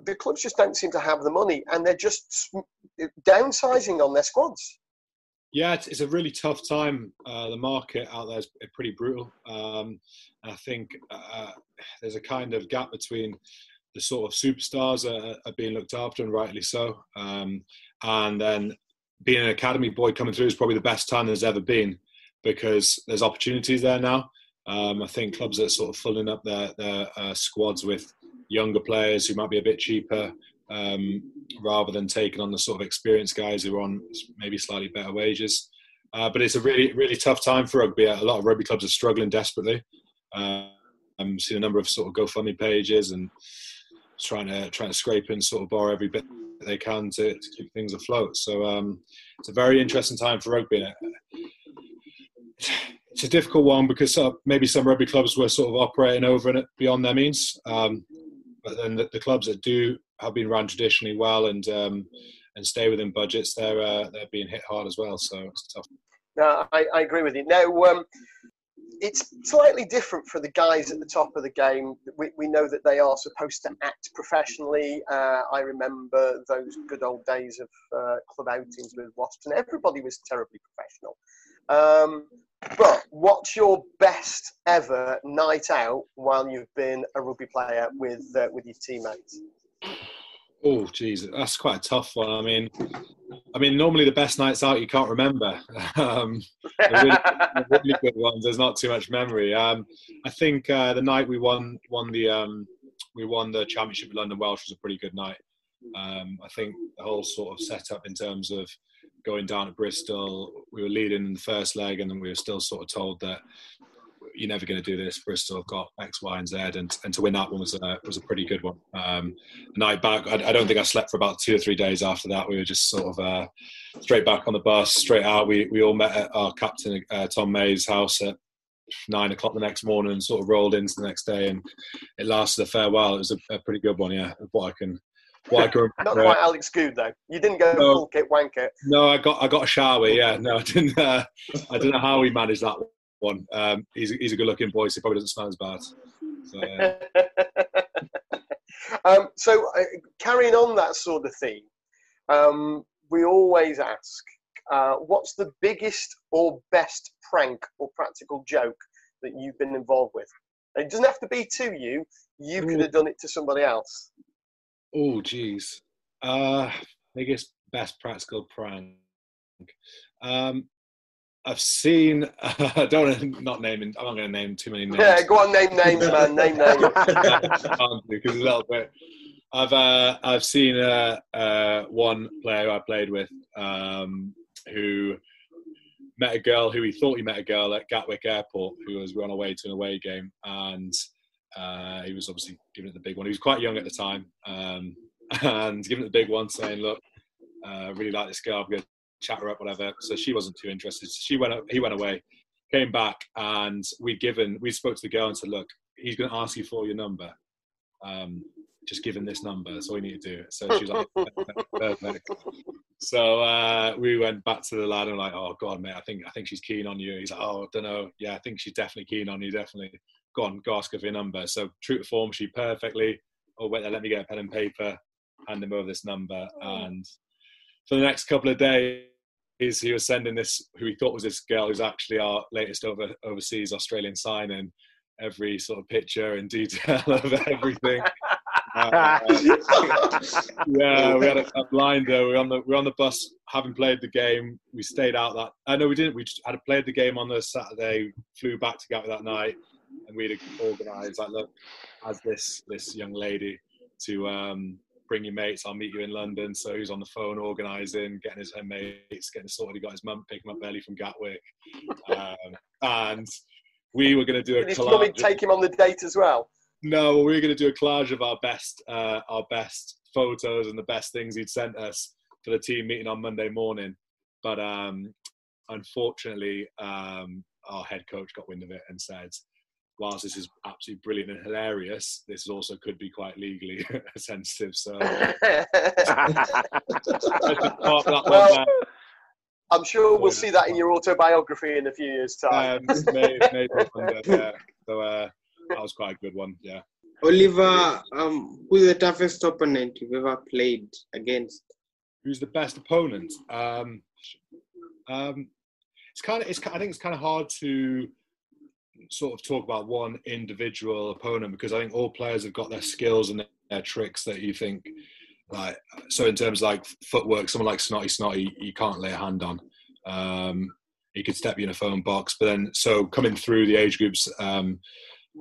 The clubs just don't seem to have the money, and they're just downsizing on their squads. Yeah, it's, it's a really tough time. Uh, the market out there is pretty brutal. Um, I think uh, there's a kind of gap between the sort of superstars are, are being looked after, and rightly so. Um, and then being an academy boy coming through is probably the best time there's ever been because there's opportunities there now. Um, I think clubs are sort of filling up their, their uh, squads with younger players who might be a bit cheaper um, rather than taking on the sort of experienced guys who are on maybe slightly better wages. Uh, but it's a really, really tough time for rugby. A lot of rugby clubs are struggling desperately. Uh, I'm seeing a number of sort of GoFundMe pages and trying to trying to scrape and sort of borrow every bit they can to, to keep things afloat. So um, it's a very interesting time for rugby. It's a difficult one because uh, maybe some rugby clubs were sort of operating over it beyond their means. Um, but then the, the, clubs that do have been run traditionally well and um, and stay within budgets, they're uh, they're being hit hard as well. So it's tough. No, I, I agree with you. Now, um, it's slightly different for the guys at the top of the game. We, we know that they are supposed to act professionally. Uh, I remember those good old days of uh, club outings with Wasps, and everybody was terribly professional. Um, but what's your best ever night out while you've been a rugby player with uh, with your teammates? Oh, geez, that's quite a tough one. I mean, I mean, normally the best nights out you can't remember. Um, really, really, good ones, there's not too much memory. Um, I think uh, the night we won won the um, we won the championship at London Welsh was a pretty good night. Um, I think the whole sort of setup in terms of going down to Bristol, we were leading in the first leg, and then we were still sort of told that you're never going to do this. Bristol got X, Y, and Z, and, and to win that one was a, was a pretty good one. Um, night back, I, I, don't think I slept for about two or three days after that. We were just sort of uh, straight back on the bus, straight out. We we all met at our captain uh, Tom May's house at nine o'clock the next morning, and sort of rolled into the next day, and it lasted a fair while. It was a, a pretty good one, yeah. What I can what I can Not quite Alex Good though. You didn't go no, full kit wank it. No, I got I got a shower. Yeah, no, I didn't. Uh, I don't know how we managed that one. Um, he's, he's a good looking boy, so he probably doesn't smell as bad. So, yeah. um, so uh, carrying on that sort of theme, um, we always ask, uh, what's the biggest or best prank or practical joke that you've been involved with? It doesn't have to be to you. You could have done it to somebody else. Oh, geez. Uh, biggest, best practical prank. Um, I've seen. Uh, I don't want to not naming. I'm not going to name too many names. Yeah, go on, name names, man. Name names. because a little bit. I've uh, I've seen uh, uh, one player I played with um, who met a girl who he thought he met a girl at Gatwick Airport who was on our way to an away game, and uh, he was obviously giving it the big one. He was quite young at the time, um, and giving it the big one, saying, "Look, uh, really like this girl. I'm going to chat her up, whatever." So she wasn't too interested. She went. He went away, came back, and we'd given. We spoke to the girl and said, "Look, he's going to ask you for your number. Um, just give him this number. That's all you need to do." So she was like, "Perfect." So uh, we went back to the lad and like, "Oh God, mate, I think I think she's keen on you." He's like, "Oh, I don't know. Yeah, I think she's definitely keen on you. Definitely." Go on, go ask her for your number. So true to form, she perfectly, oh, wait there, let me get a pen and paper, hand him over this number. And for the next couple of days, he was sending this, who he thought was this girl who's actually our latest over, overseas Australian signing, every sort of picture and detail of everything. Uh, yeah, we had a, a blinder. We were on the we are on the bus, having played the game. We stayed out that. I uh, know we didn't. We had played the game on the Saturday. Flew back to together that night and we'd organised like, look, as this this young lady to um, bring your mates. I'll meet you in London. So he's on the phone organising, getting his mates, getting sorted. He got his mum picking him up early from Gatwick, um, and we were going to do a. Did mummy take him on the date as well? No, we were going to do a collage of our best, uh, our best photos and the best things he'd sent us for the team meeting on Monday morning. But um, unfortunately, um, our head coach got wind of it and said, whilst this is absolutely brilliant and hilarious, this also could be quite legally sensitive. So, well, I'm sure we'll see that in your autobiography in a few years' time. Um, maybe, maybe yeah. So uh, that was quite a good one. Yeah. Oliver, um, who's the toughest opponent you've ever played against? Who's the best opponent? Um, Um, it's kind of it's I think it's kind of hard to sort of talk about one individual opponent because I think all players have got their skills and their tricks that you think like so in terms of like footwork, someone like Snotty Snotty you can't lay a hand on. Um, he could step you in a phone box, but then so coming through the age groups, um,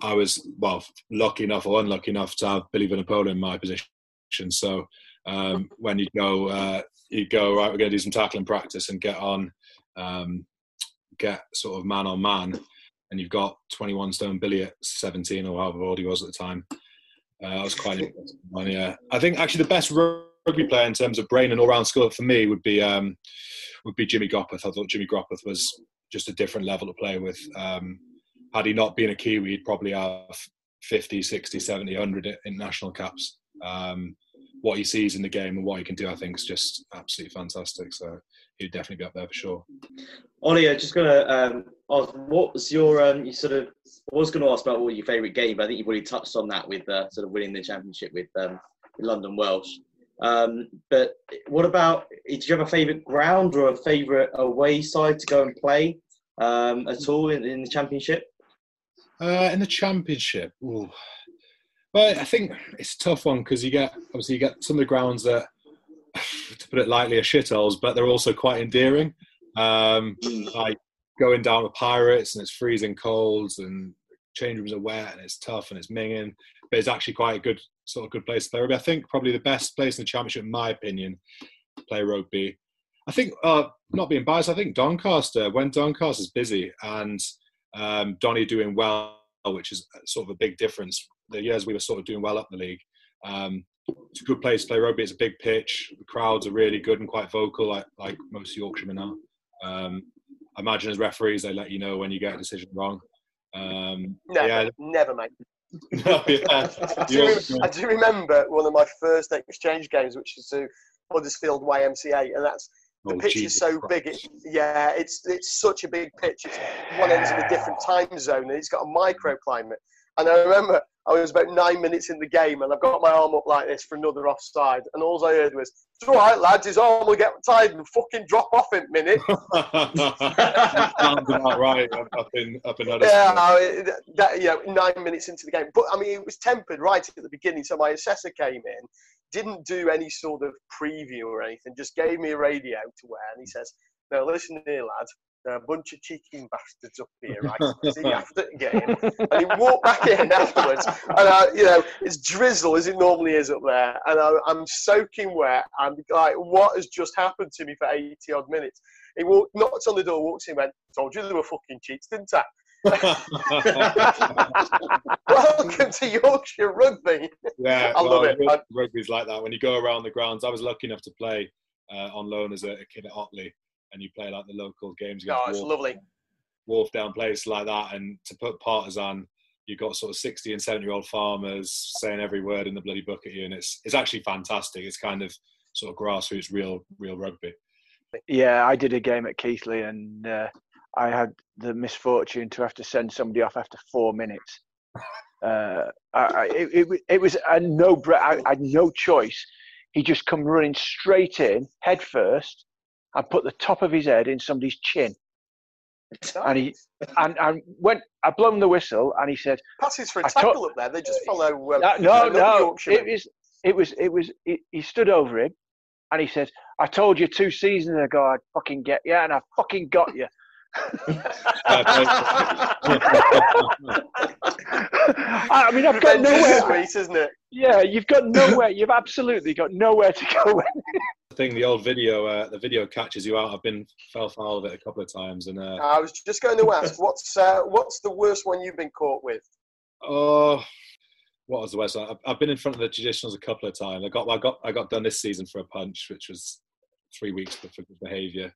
I was well lucky enough or unlucky enough to have Billy Vunipola in my position. So um, when you go, uh, you go right. We're going to do some tackling practice and get on, um, get sort of man on man, and you've got 21 stone Billy at 17 or however old he was at the time. Uh, I was quite. Yeah, I think actually the best rugby player in terms of brain and all-round skill for me would be um, would be Jimmy Gopperth. I thought Jimmy Gopperth was just a different level to play with. Um, had he not been a Kiwi, he'd probably have 50, 60, 70, 100 international caps. Um, what he sees in the game and what he can do, I think, is just absolutely fantastic. So he'd definitely be up there for sure. Ollie, I'm just gonna um, ask, what was your um, you sort of I was going to ask about what your favourite game, but I think you've already touched on that with uh, sort of winning the championship with, um, with London Welsh. Um, but what about? Did you have a favourite ground or a favourite away side to go and play um, at all in, in the championship? Uh, in the championship, well, I think it's a tough one because you get obviously you get some of the grounds that, to put it lightly, are shitholes, but they're also quite endearing. Um, like going down with Pirates and it's freezing colds and change rooms are wet and it's tough and it's minging, but it's actually quite a good sort of good place to play rugby. I think probably the best place in the championship, in my opinion, play rugby. I think uh, not being biased, I think Doncaster when Doncaster's busy and um, Donny doing well, which is sort of a big difference. The years we were sort of doing well up the league. Um, it's a good place to play rugby. It's a big pitch. The crowds are really good and quite vocal, like like most Yorkshiremen are. Um, I imagine as referees, they let you know when you get a decision wrong. Um, never, yeah. never, mate. no, yeah. I, do, I, do, remember one of my first exchange games, which is to Huddersfield YMCA, and that's the oh, pitch Jesus is so Christ. big. It, yeah, it's it's such a big pitch. It's one end of a different time zone, and it's got a microclimate. And I remember I was about nine minutes in the game, and I've got my arm up like this for another offside, and all I heard was, "It's all right, lads. His arm will get tired and fucking drop off in a minute." Sounds about right. Up in up in Yeah, that, yeah, nine minutes into the game, but I mean, it was tempered right at the beginning. So my assessor came in, didn't do any sort of preview or anything, just gave me a radio to wear, and he says, "No, listen here, lad. There are a bunch of cheeky bastards up here, right? so have to get. And he walked back in afterwards, and I, you know, it's drizzle as it normally is up there, and I, I'm soaking wet. I'm like, "What has just happened to me for 80 odd minutes?" He walked, knocked on the door, walked in, went, "Told you they were fucking cheats, didn't I?" Welcome to Yorkshire Rugby. Yeah, I well, love it. Rugby's like that. When you go around the grounds, I was lucky enough to play uh, on loan as a, a, kid at Otley, and you play like the local games. Oh, it's Wharf, lovely. Wharf down place like that, and to put partisan, you've got sort of sixty and seventy year old farmers saying every word in the bloody book at you, and it's it's actually fantastic. It's kind of sort of grassroots, real real rugby. Yeah, I did a game at Keighley, and uh, I had the misfortune to have to send somebody off after four minutes. Uh, I, it, it, it, was a no. I, I had no choice. He just come running straight in, head first, and put the top of his head in somebody's chin. And he and, and went. I blown the whistle, and he said, "Passes for a tackle up there. They just follow." Uh, no, no, it was. It was. It was. He, he stood over him, and he said, "I told you two seasons ago I'd fucking get you, and I fucking got you." I mean, I've got nowhere. Sweet, isn't it? Yeah, you've got nowhere. You've absolutely got nowhere to go. I think the old video, uh, the video catches you out. I've been fell foul of it a couple of times, and uh, I was just going to ask, what's uh, what's the worst one you've been caught with? Oh, what was the worst? I've, I've been in front of the traditionals a couple of times. I got I got I got done this season for a punch, which was three weeks for good behaviour.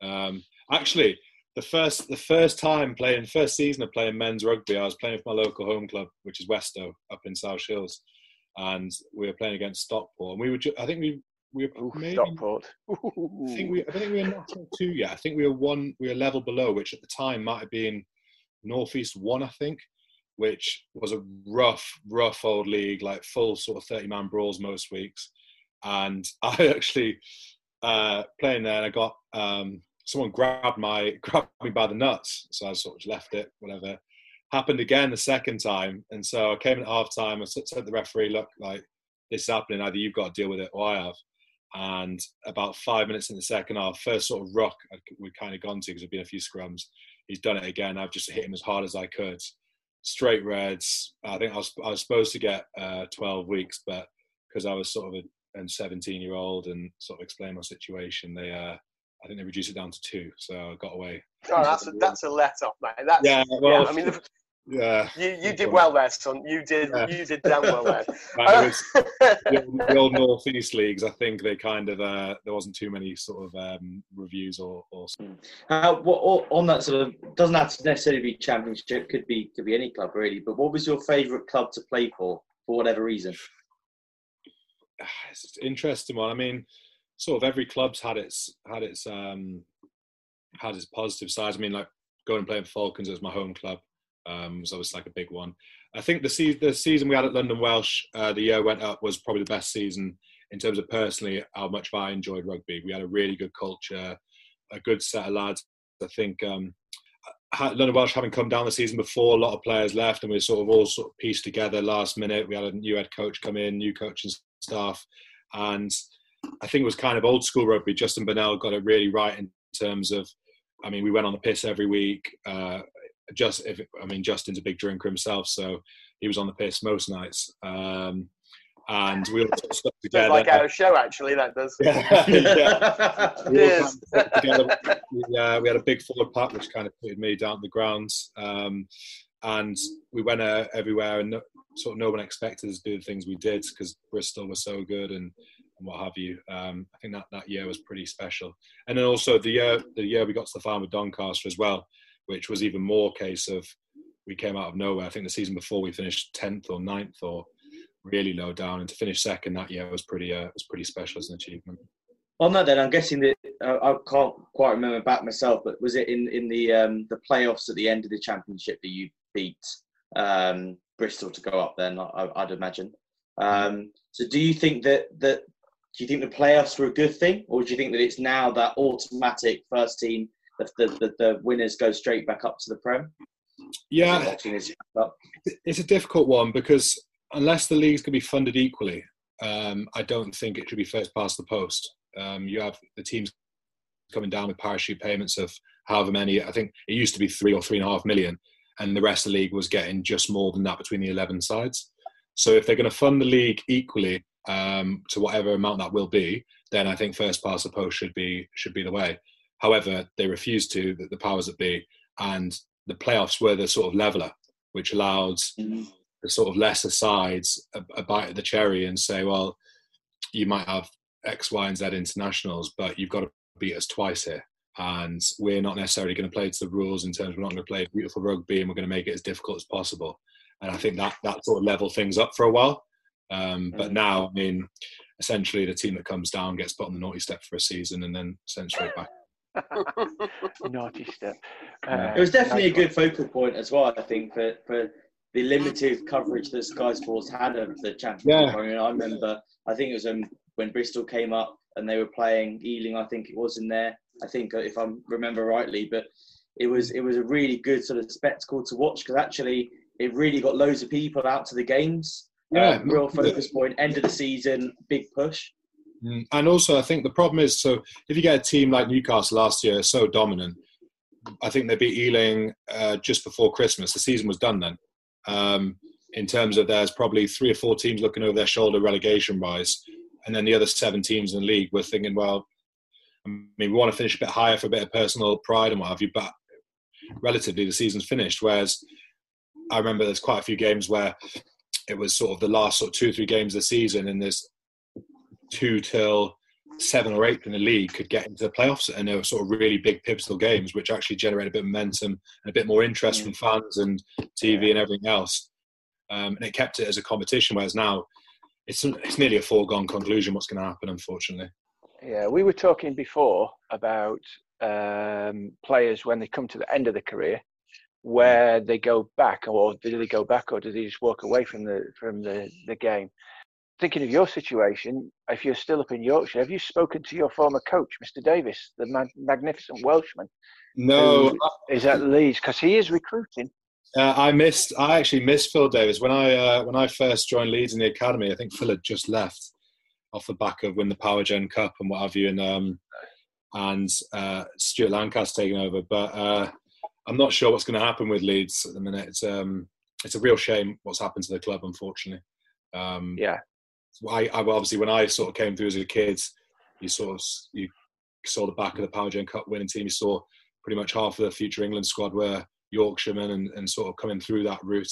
Um, actually, the first the first time playing first season of playing men's rugby, I was playing for my local home club, which is Westoe up in South Shields, and we were playing against Stockport. And we were, I think we we were Ooh, maybe, Stockport. I think we, I think we were not two yet. I think we were one, we were level below, which at the time might have been Northeast One, I think, which was a rough, rough old league, like full sort of thirty man brawls most weeks. And I actually uh, playing there, and I got um, someone grabbed my grabbed me by the nuts, so I sort of left it. Whatever happened again the second time, and so I came at half time. I said to the referee, "Look, like this is happening. Either you've got to deal with it, or I have." And about five minutes in the second half, first sort of rock we'd kind of gone to because there'd been a few scrums. He's done it again. I've just hit him as hard as I could. Straight reds. I think I was I was supposed to get uh, 12 weeks, but because I was sort of a, a 17 year old and sort of explain my situation, they uh, I think they reduced it down to two, so I got away. Oh, that's a, that's a let off, mate. That's, yeah, well, yeah, I mean, yeah, you, you did well there, son. You did yeah. you did damn well there. was, the, old North East leagues, I think they kind of uh, there wasn't too many sort of um, reviews or. or... Uh, what, on that sort of doesn't have to necessarily be championship. Could be could be any club really. But what was your favourite club to play for for whatever reason? It's an interesting one. I mean, sort of every club's had its had its um, had its positive sides. I mean, like going and playing Falcons as my home club um, was always like a big one. I think the, the season we had at London Welsh, uh, the year went up, was probably the best season in terms of personally how much I enjoyed rugby. We had a really good culture, a good set of lads. I think um, London Welsh having come down the season before, a lot of players left, and we sort of all sort of pieced together last minute. We had a new head coach come in, new coaching staff, and I think it was kind of old school rugby. Justin Burnell got it really right in terms of, I mean, we went on the piss every week. Uh, just if I mean Justin's a big drinker himself, so he was on the piss most nights. Um, and we all stuck together. like our show, actually, that does. yeah, yeah. We, we, uh, we, had a big forward pack, which kind of put me down to the ground. Um, and we went uh, everywhere, and no, sort of no one expected us to do the things we did because Bristol was so good and, and what have you. Um, I think that that year was pretty special. And then also the year the year we got to the farm with Doncaster as well which was even more case of we came out of nowhere. I think the season before we finished tenth or 9th or really low down, and to finish second that year was pretty uh, was pretty special as an achievement. On that, then I'm guessing that uh, I can't quite remember back myself, but was it in in the um, the playoffs at the end of the championship that you beat um, Bristol to go up? Then I, would imagine. Um, so, do you think that that do you think the playoffs were a good thing, or do you think that it's now that automatic first team the, the, the, winners go straight back up to the Prem? Yeah, it's a difficult one because unless the leagues can be funded equally, um, I don't think it should be first past the post. Um, you have the teams coming down with parachute payments of however many. I think it used to be three or three and a half million, and the rest of the league was getting just more than that between the eleven sides. So if they're going to fund the league equally um, to whatever amount that will be, then I think first past the post should be should be the way. However, they refused to, the, the powers that be, and the playoffs were the sort of leveler, which allowed mm-hmm. the sort of lesser sides a, a bite of the cherry and say, well, you might have X, Y, and Z internationals, but you've got to beat us twice here. And we're not necessarily going to play to the rules in terms of we're not going to play beautiful rugby and we're going to make it as difficult as possible. And I think that that sort of level things up for a while. Um, but mm-hmm. now, I mean, essentially the team that comes down gets put on the naughty step for a season and then sent straight back Naughty step. Uh, it was definitely a good focal point as well, I think, for, for the limited coverage that Sky Sports had of the championship. Yeah. I mean, I remember, I think it was um, when Bristol came up and they were playing Ealing, I think it was in there, I think, uh, if I remember rightly. But it was it was a really good sort of spectacle to watch because actually it really got loads of people out to the games. Yeah, um, real focus point, end of the season, big push. Mm. And also, I think the problem is so if you get a team like Newcastle last year, so dominant, I think they beat Ealing uh, just before Christmas. The season was done then. Um, in terms of there's probably three or four teams looking over their shoulder relegation wise, and then the other seven teams in the league were thinking, well, I mean, we want to finish a bit higher for a bit of personal pride and what have you, but relatively the season's finished. Whereas I remember there's quite a few games where it was sort of the last sort of two or three games of the season, and there's two till seven or eight in the league could get into the playoffs, and they were sort of really big pivotal games, which actually generate a bit of momentum and a bit more interest from fans and TV and everything else. Um, and it kept it as a competition, whereas now it's it's nearly a foregone conclusion what's going to happen, unfortunately. Yeah, we were talking before about um, players when they come to the end of the career, where they go back, or do they go back, or do they just walk away from the from the, the game? thinking of your situation, if you're still up in Yorkshire, have you spoken to your former coach, Mr. Davies, the mag- magnificent Welshman? No, is at Leeds because he is recruiting. Uh, I missed. I actually missed Phil Davies when I uh, when I first joined Leeds in the academy. I think Phil had just left off the back of win the Powergen Cup and what have you, and um, and uh, Stuart Lancaster taking over. But uh, I'm not sure what's going to happen with Leeds at the minute. It's um, it's a real shame what's happened to the club, unfortunately. Um, yeah. I, I obviously when I sort of came through as a kid, you sort of you saw the back of the Powergen Cup winning team. You saw pretty much half of the future England squad were Yorkshiremen and, and sort of coming through that route.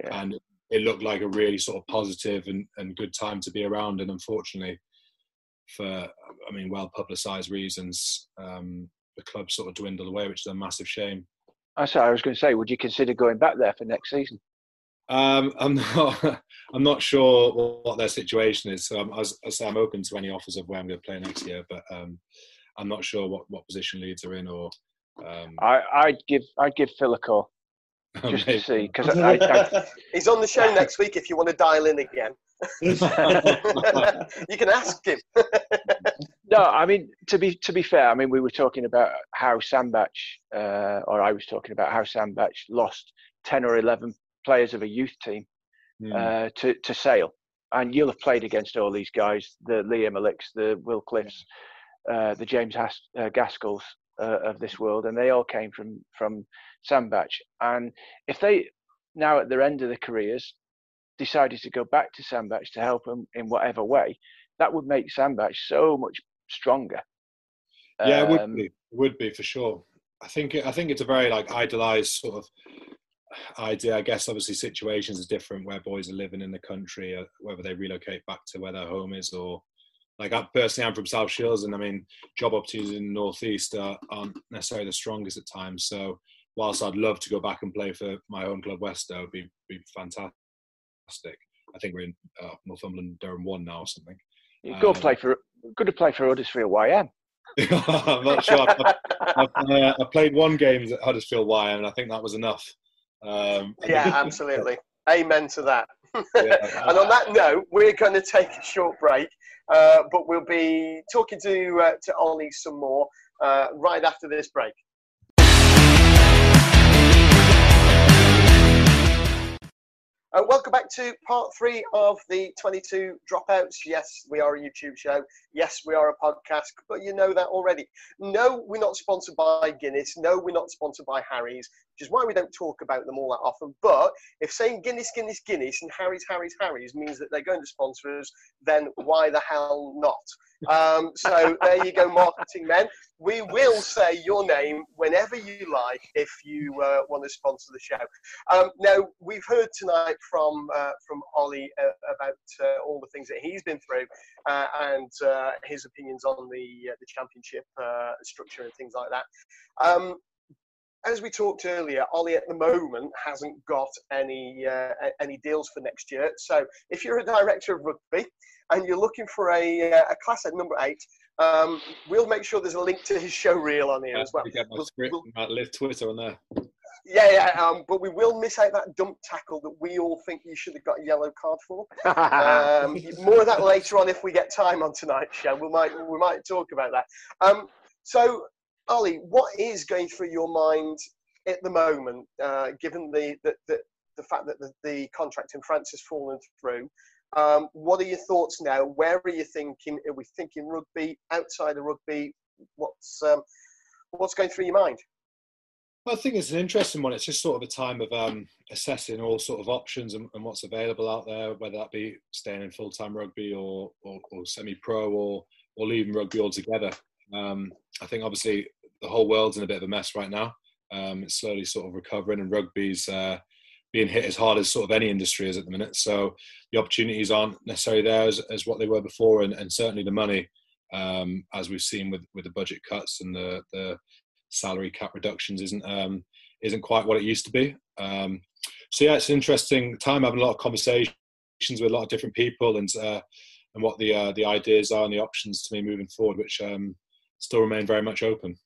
Yeah. And it looked like a really sort of positive and, and good time to be around. And unfortunately, for I mean, well publicised reasons, um, the club sort of dwindled away, which is a massive shame. That's what I was going to say. Would you consider going back there for next season? Um, I'm not. I'm not sure what their situation is. So I'm, I say, I'm open to any offers of where I'm going to play next year, but um, I'm not sure what, what position Leeds are in or um, I, I'd give I'd give Phil a call just to see because he's on the show next week if you want to dial in again. you can ask him. No, I mean to be to be fair, I mean we were talking about how Sandbach, uh, or I was talking about how Sandbach lost ten or eleven players of a youth team mm. uh, to to Sale, and you'll have played against all these guys: the Liam Alicks, the Will Cliffs, uh, the James Has- uh, Gaskells, uh, of this world, and they all came from from Sandbach. And if they now at their end of their careers decided to go back to Sandbach to help them in whatever way, that would make Sandbach so much stronger. Yeah, um, it would um, be. It would be for sure. I think I think it's a very like idealized sort of idea. I guess obviously situations are different where boys are living in the country, uh, whether they relocate back to where their home is or like I personally, I'm from South Shields, and I mean, job opportunities in the northeast are, aren't necessarily the strongest at times. So, whilst I'd love to go back and play for my own club, Westoe, would be be fantastic. I think we're in uh, Northumberland, Durham one now or something. You go um, play for good to play for Huddersfield YM. I'm not sure. I, I, I, I, played one game at Huddersfield YM, and I think that was enough. Um, yeah, absolutely. Amen to that. Yeah. and on that note, we're going to take a short break. Uh, but we'll be talking to uh, to Ollie some more uh, right after this break. Uh, welcome back to part three of the 22 dropouts. Yes, we are a YouTube show. Yes, we are a podcast, but you know that already. No, we're not sponsored by Guinness. No, we're not sponsored by Harry's, which is why we don't talk about them all that often. But if saying Guinness, Guinness, Guinness and Harry's, Harry's, Harry's means that they're going to sponsor us, then why the hell not? Um, so there you go, marketing men. We will say your name whenever you like if you uh, want to sponsor the show. Um, now we've heard tonight from uh, from Ollie uh, about uh, all the things that he's been through uh, and uh, his opinions on the the championship structure and things like that. Um, as we talked earlier, Ollie at the moment hasn't got any uh, any deals for next year. So if you're a director of rugby and you're looking for a, uh, a class at number eight, um, we'll make sure there's a link to his show reel on here as well. Get my script, we'll, might live Twitter on there. Yeah, yeah, um, but we will miss out that dump tackle that we all think you should have got a yellow card for. um, more of that later on if we get time on tonight's show. We might we might talk about that. Um, so Ollie, what is going through your mind at the moment, uh, given the, the, the, the, fact that the, the contract in France has fallen through? Um, what are your thoughts now? Where are you thinking? Are we thinking rugby, outside of rugby? What's, um, what's going through your mind? Well, I think it's an interesting one. It's just sort of a time of um, assessing all sort of options and, and, what's available out there, whether that be staying in full time rugby or, or, or semi pro or, or leaving rugby altogether. Um, I think obviously the whole world's in a bit of a mess right now. Um, it's slowly sort of recovering, and rugby's uh, being hit as hard as sort of any industry is at the minute. So the opportunities aren't necessarily there as, as what they were before, and, and certainly the money, um, as we've seen with, with the budget cuts and the, the salary cap reductions, isn't um, isn't quite what it used to be. Um, so yeah, it's an interesting time having a lot of conversations with a lot of different people and uh, and what the uh, the ideas are and the options to me moving forward, which um, still remain very much open.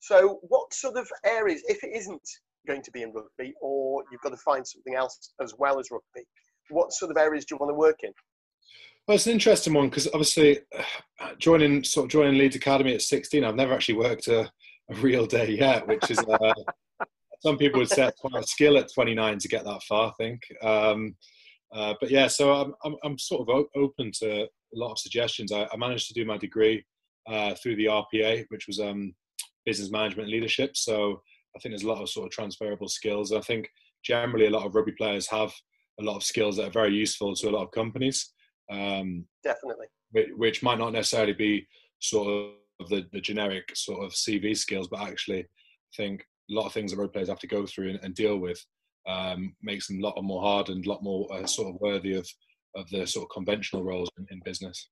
So, what sort of areas, if it isn't going to be in rugby, or you've got to find something else as well as rugby, what sort of areas do you want to work in? Well, it's an interesting one because obviously joining sort of joining Leeds Academy at 16, I've never actually worked a, a real day yet, which is uh, some people would say it's quite a skill at 29 to get that far. I think, um, uh, but yeah, so I'm, I'm, I'm sort of open to a lot of suggestions. I, I managed to do my degree uh, through the RPA, which was um, business management leadership. So I think there's a lot of sort of transferable skills. I think generally a lot of rugby players have a lot of skills that are very useful to a lot of companies. Um, Definitely. Which might not necessarily be sort of the, the generic sort of CV skills, but actually, I think a lot of things that rugby players have to go through and, and deal with um, makes them a lot more hard and a lot more uh, sort of worthy of of the sort of conventional roles in, in business.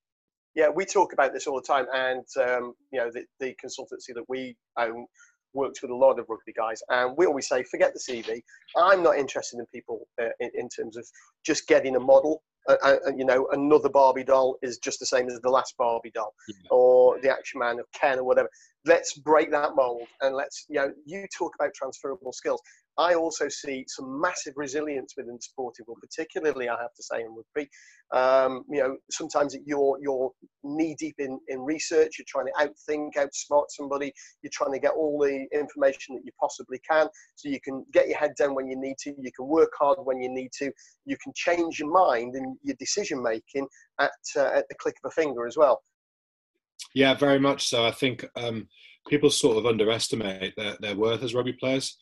Yeah, we talk about this all the time, and um, you know the, the consultancy that we own works with a lot of rugby guys, and we always say, forget the CV. I'm not interested in people uh, in, in, terms of just getting a model. Uh, uh, you know, another Barbie doll is just the same as the last Barbie doll, yeah. or the Action Man of Ken or whatever. Let's break that mold, and let's you know, you talk about transferable skills. I also see some massive resilience within sporting, well, particularly I have to say in rugby. Um, you know, sometimes you're you're knee deep in, in research. You're trying to outthink, outsmart somebody. You're trying to get all the information that you possibly can, so you can get your head down when you need to. You can work hard when you need to. You can change your mind and your decision making at uh, at the click of a finger as well. Yeah, very much so. I think um, people sort of underestimate their, their worth as rugby players.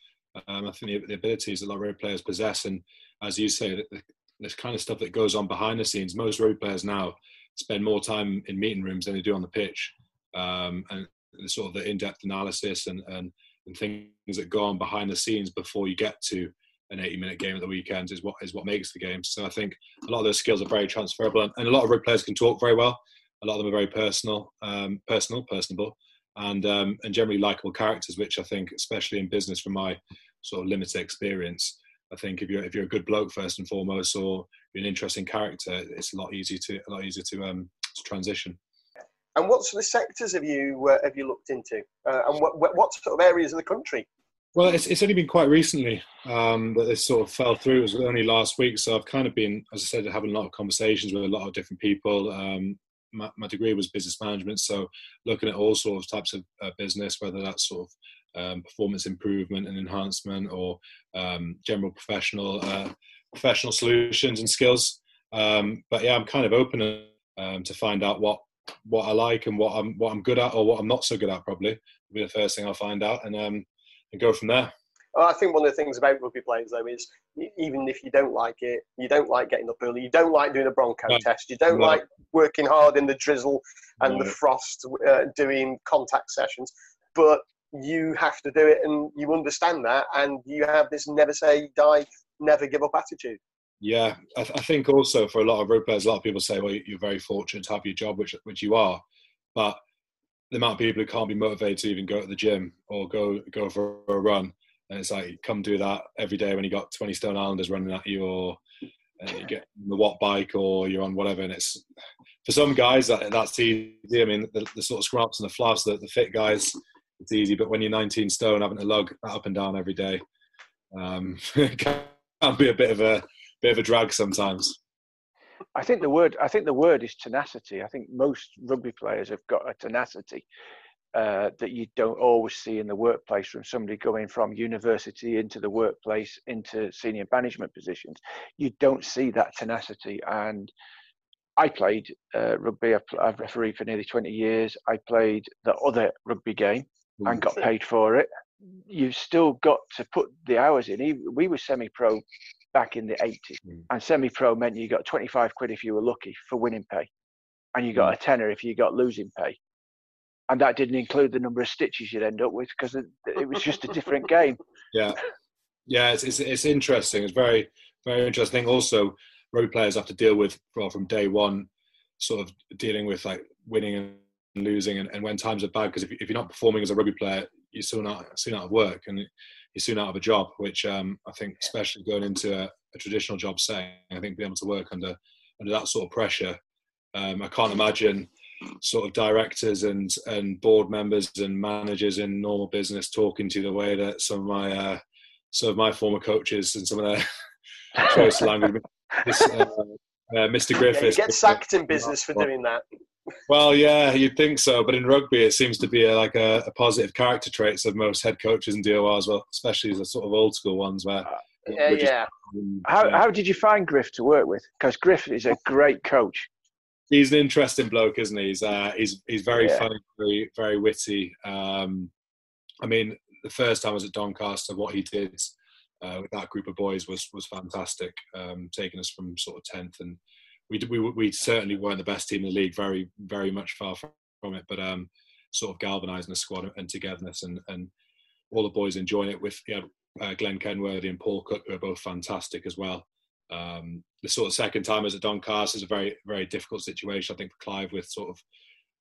Um, I think the, the, abilities that a lot of rugby players possess, and as you say, the, this kind of stuff that goes on behind the scenes. Most rugby players now spend more time in meeting rooms than they do on the pitch, um, and the sort of the in-depth analysis and, and, and things that go on behind the scenes before you get to an 80-minute game at the weekends is what is what makes the game. So I think a lot of those skills are very transferable, and, and a lot of rugby players can talk very well. A lot of them are very personal, um, personal, personable, and um, and generally likable characters, which I think, especially in business, from my sort of limited experience, I think if you're if you're a good bloke first and foremost, or you're an interesting character, it's a lot easier to a lot easier to um to transition. And what sort of sectors have you uh, have you looked into, uh, and what what sort of areas of the country? Well, it's, it's only been quite recently um, that this sort of fell through. It was only last week, so I've kind of been, as I said, having a lot of conversations with a lot of different people. Um, my, my, degree was business management, so looking at all sorts of types of uh, business, whether that's sort of um, performance improvement and enhancement or um, general professional uh, professional solutions and skills. Um, but yeah, I'm kind of open um, to find out what what I like and what I'm what I'm good at or what I'm not so good at. Probably will be the first thing I'll find out and and go from there. I think one of the things about rugby players, though, is even if you don't like it, you don't like getting up early, you don't like doing a Bronco no. test, you don't no. like working hard in the drizzle and no. the frost, uh, doing contact sessions, but you have to do it and you understand that, and you have this never say die, never give up attitude. Yeah, I, th- I think also for a lot of rugby players, a lot of people say, well, you're very fortunate to have your job, which which you are, but the amount of people who can't be motivated to even go to the gym or go go for a run. And it's like come do that every day when you got 20 stone islanders running at you or uh, you get the Wattbike or you're on whatever. And it's for some guys that that's easy. I mean the, the sort of scraps and the fluffs the, the fit guys it's easy. But when you're 19 stone having to lug that up and down every day um, can be a bit of a bit of a drag sometimes I think the word I think the word is tenacity. I think most rugby players have got a tenacity uh, that you don't always see in the workplace from somebody going from university into the workplace into senior management positions. You don't see that tenacity. And I played uh, rugby. I've refereed for nearly 20 years. I played the other rugby game and got paid for it. You've still got to put the hours in. We were semi-pro back in the 80s, mm. and semi-pro meant you got 25 quid if you were lucky for winning pay, and you got mm. a tenner if you got losing pay and that didn't include the number of stitches you'd end up with because it, it was just a different game. Yeah, yeah, it's, it's, it's interesting. It's very very interesting. Also, rugby players have to deal with well, from day one, sort of dealing with like winning and losing, and, and when times are bad. Because if, if you're not performing as a rugby player, you're soon out soon out of work and you're soon out of a job. Which um, I think, especially going into a, a, traditional job setting, I think being able to work under under that sort of pressure, um, I can't imagine sort of directors and and board members and managers in normal business talking to the way that some of my uh, some of my former coaches and some of their choice language this, uh, uh, Mr. Yeah, Griffiths. you get sacked in business for doing that. Well, yeah, you'd think so, but in rugby, it seems to be a, like a, a positive character traits of most head coaches and DOR as well, especially the sort of old school ones where. Yeah, just- yeah. How, how did you find Griff to work with? Because Griff is a great coach. he's an interesting bloke, isn't he? He's uh, he's he's very Yeah. funny, very very witty. Um, I mean, the first time I was at Doncaster, what he did uh, with that group of boys was was fantastic, um, taking us from sort of tenth, and we, we we certainly weren't the best team in the league, very very much far from it, but um, sort of galvanising the squad and togetherness, and and all the boys enjoying it. With you know, uh, Glenn Kenworthy and Paul Cook, who are both fantastic as well. Um, the sort of second time as at Doncaster is a very very difficult situation. I think for Clive with sort of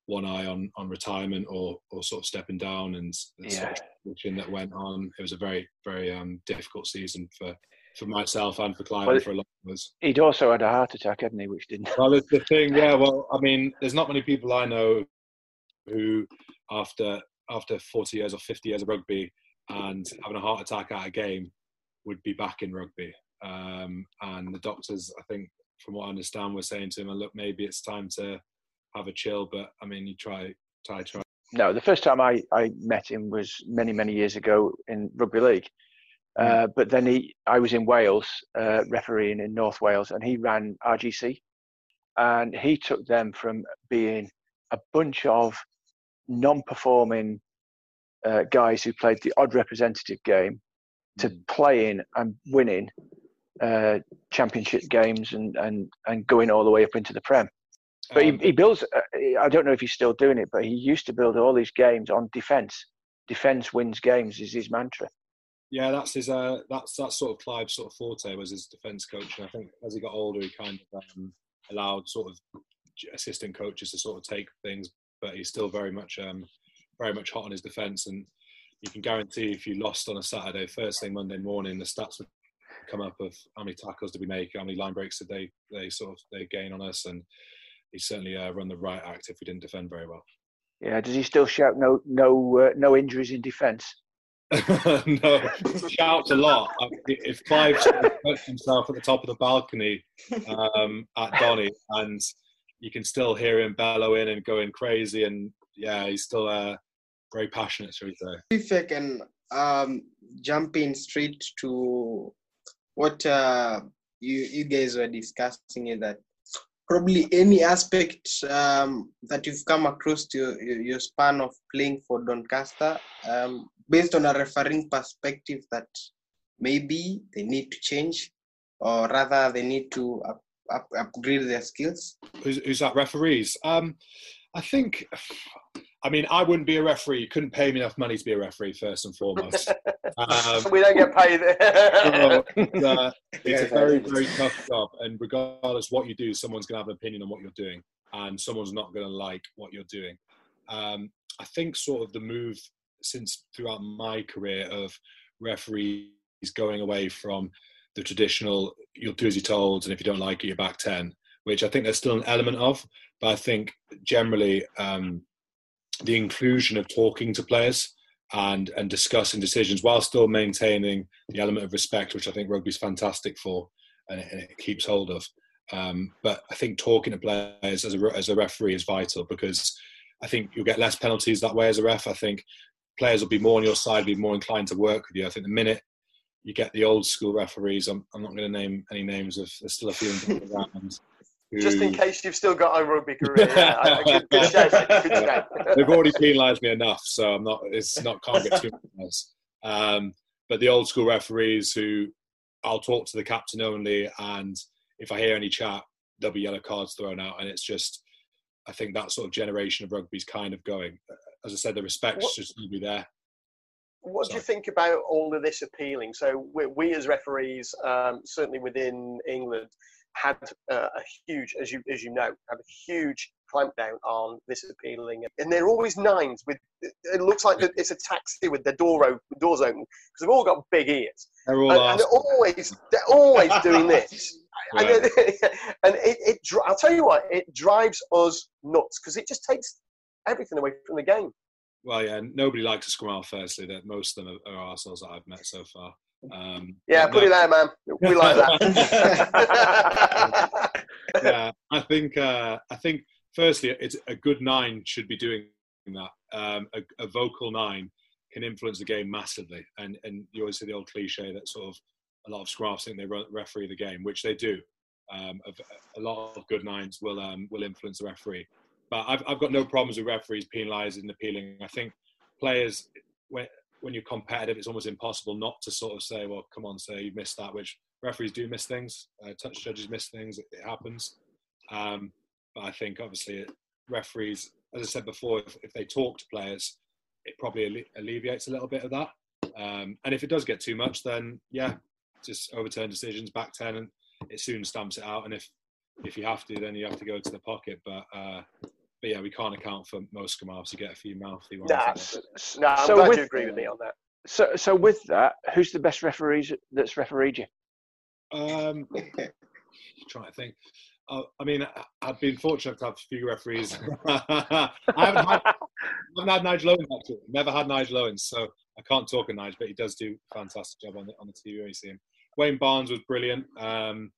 one eye on on retirement or or sort of stepping down and the sort of that went on. It was a very very um, difficult season for for myself and for Clive Well, for a lot of us. He'd also had a heart attack, hadn't he? Which didn't. Well, it's the thing, yeah. Well, I mean, there's not many people I know who, after after 40 years or 50 years of rugby and having a heart attack at a game, would be back in rugby. Um, and the doctors, I think, from what I understand, were saying to him, "Look, maybe it's time to have a chill." But I mean, you try, try, try. No, the first time I, I met him was many, many years ago in rugby league. Uh, but then he, I was in Wales, uh, refereeing in North Wales, and he ran RGC, and he took them from being a bunch of non-performing uh, guys who played the odd representative game to playing and winning uh, championship games and, and, and going all the way up into the Prem. But he, he builds. Uh, I don't know if he's still doing it, but he used to build all these games on defense. Defense wins games is his mantra. Yeah, that's his. Uh, that's that's sort of Clive's sort of forte was his defence coach, and I think as he got older, he kind of um, allowed sort of assistant coaches to sort of take things, but he's still very much um, very much hot on his defence, and you can guarantee if you lost on a Saturday, first thing Monday morning, the stats would come up of how many tackles did we make, how many line breaks did they they sort of they gain on us, and he certainly uh, run the right act if we didn't defend very well. Yeah. Does he still shout no no uh, no injuries in defence? no, shouts a lot. If Clive puts himself at the top of the balcony um, at Donny, and you can still hear him bellowing and going crazy, and yeah, he's still uh, very passionate, shall we say? if I can um, jump in straight to what uh, you you guys were discussing is that probably any aspect um, that you've come across to your, your span of playing for Doncaster, um, based on a refereeing perspective, that maybe they need to change, or rather they need to up, up, upgrade their skills. Who's, who's that? Referees? Um, I think. I mean, I wouldn't be a referee. You couldn't pay me enough money to be a referee, first and foremost. Um, we don't get paid. So, uh, it's a very, very tough job, and regardless what you do, someone's going to have an opinion on what you're doing, and someone's not going to like what you're doing. Um, I think sort of the move since throughout my career of referees going away from the traditional "you'll do as you're told," and if you don't like it, you're back ten, which I think there's still an element of, but I think generally um, the inclusion of talking to players and and discussing decisions while still maintaining the element of respect, which I think rugby's fantastic for, and it, and it keeps hold of. Um, but I think talking to players as a as a referee is vital because I think you'll get less penalties that way as a ref. I think players will be more on your side, be more inclined to work with you. I think the minute you get the old school referees, I'm, I'm not going to name any names of there's still a few around. Just in case you've still got a rugby career. Yeah, I- I- good, good shout, good shout. They've already penalised me enough, so I'm not. It's not can't get too much. Um, but the old school referees who I'll talk to the captain only, and if I hear any chat, there'll be yellow cards thrown out, and it's just. I think that sort of generation of rugby's kind of going. As I said, the respect What- just need to be there. What do you think about all of this appealing? So we, we as referees, um, certainly within England, had uh, a huge, as you as you know, had a huge clampdown on this appealing, and they're always nines with. It looks like it's a taxi with the door open, doors open because they've all got big ears, They're all and, and they're always they're always doing this. And, Right. it, and it, it, I'll tell you what, it drives us nuts because it just takes everything away from the game. Well, yeah, nobody likes to scrum. Firstly, that most of them are, are arseholes that I've met so far. Um, Yeah, put no, it there, man. We like that. yeah, I think uh, I think firstly, it's a good nine should be doing that. Um, a, a vocal nine can influence the game massively, and and you always see the old cliche that sort of a lot of scruffs think they referee the game, which they do. Um, a, a lot of good nines will um, will influence the referee, but I've I've got no problems with referees penalising and appealing. I think players when when you're competitive, it's almost impossible not to sort of say, well, come on, say you missed that, which referees do miss things, uh, touch judges miss things, it, it happens. Um, but I think obviously referees, as I said before, if, if they talk to players, it probably alle- alleviates a little bit of that. Um, and if it does get too much, then yeah, just overturn decisions, back ten, and it soon stamps it out. And if if you have to, then you have to go to the pocket. But uh, but yeah, we can't account for most scrum halves. You get a few mouthy ones. nah, there. S- I'm so glad with, you agree with me on that. So, so with that, who's the best referees that's refereed you? Um, trying to think. Uh, I mean, I- I've been fortunate to have a few referees. I haven't had, haven't had Nigel Owens actually. Never had Nigel Owens, so I can't talk of Nigel, but he does do a fantastic job on the on the TV when you see him. Wayne Barnes was brilliant. Um,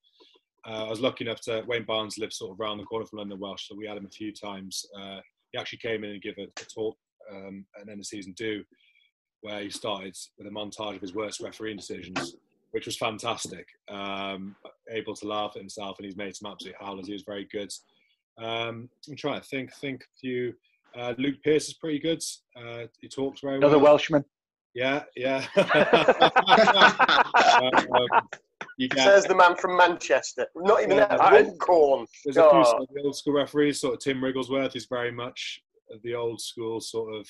uh, I was lucky enough to Wayne Barnes lives sort of around the corner from London Welsh, so we had him a few times. Uh, he actually came in and gave a, a talk um, at the end of season two, where he started with a montage of his worst refereeing decisions, which was fantastic. Um, able to laugh at himself, and he's made some absolute howlers. He was very good. Um, I'm trying to think, think a few. Uh, Luke Pearce is pretty good. Uh, he talks very Another well. Welshman. Yeah, yeah. um, you get, Says the man from Manchester. Not even Yeah, that. I- Runcorn. there's a few Oh. sort of the old school referees. Sort of Tim Wigglesworth is very much the old school sort of.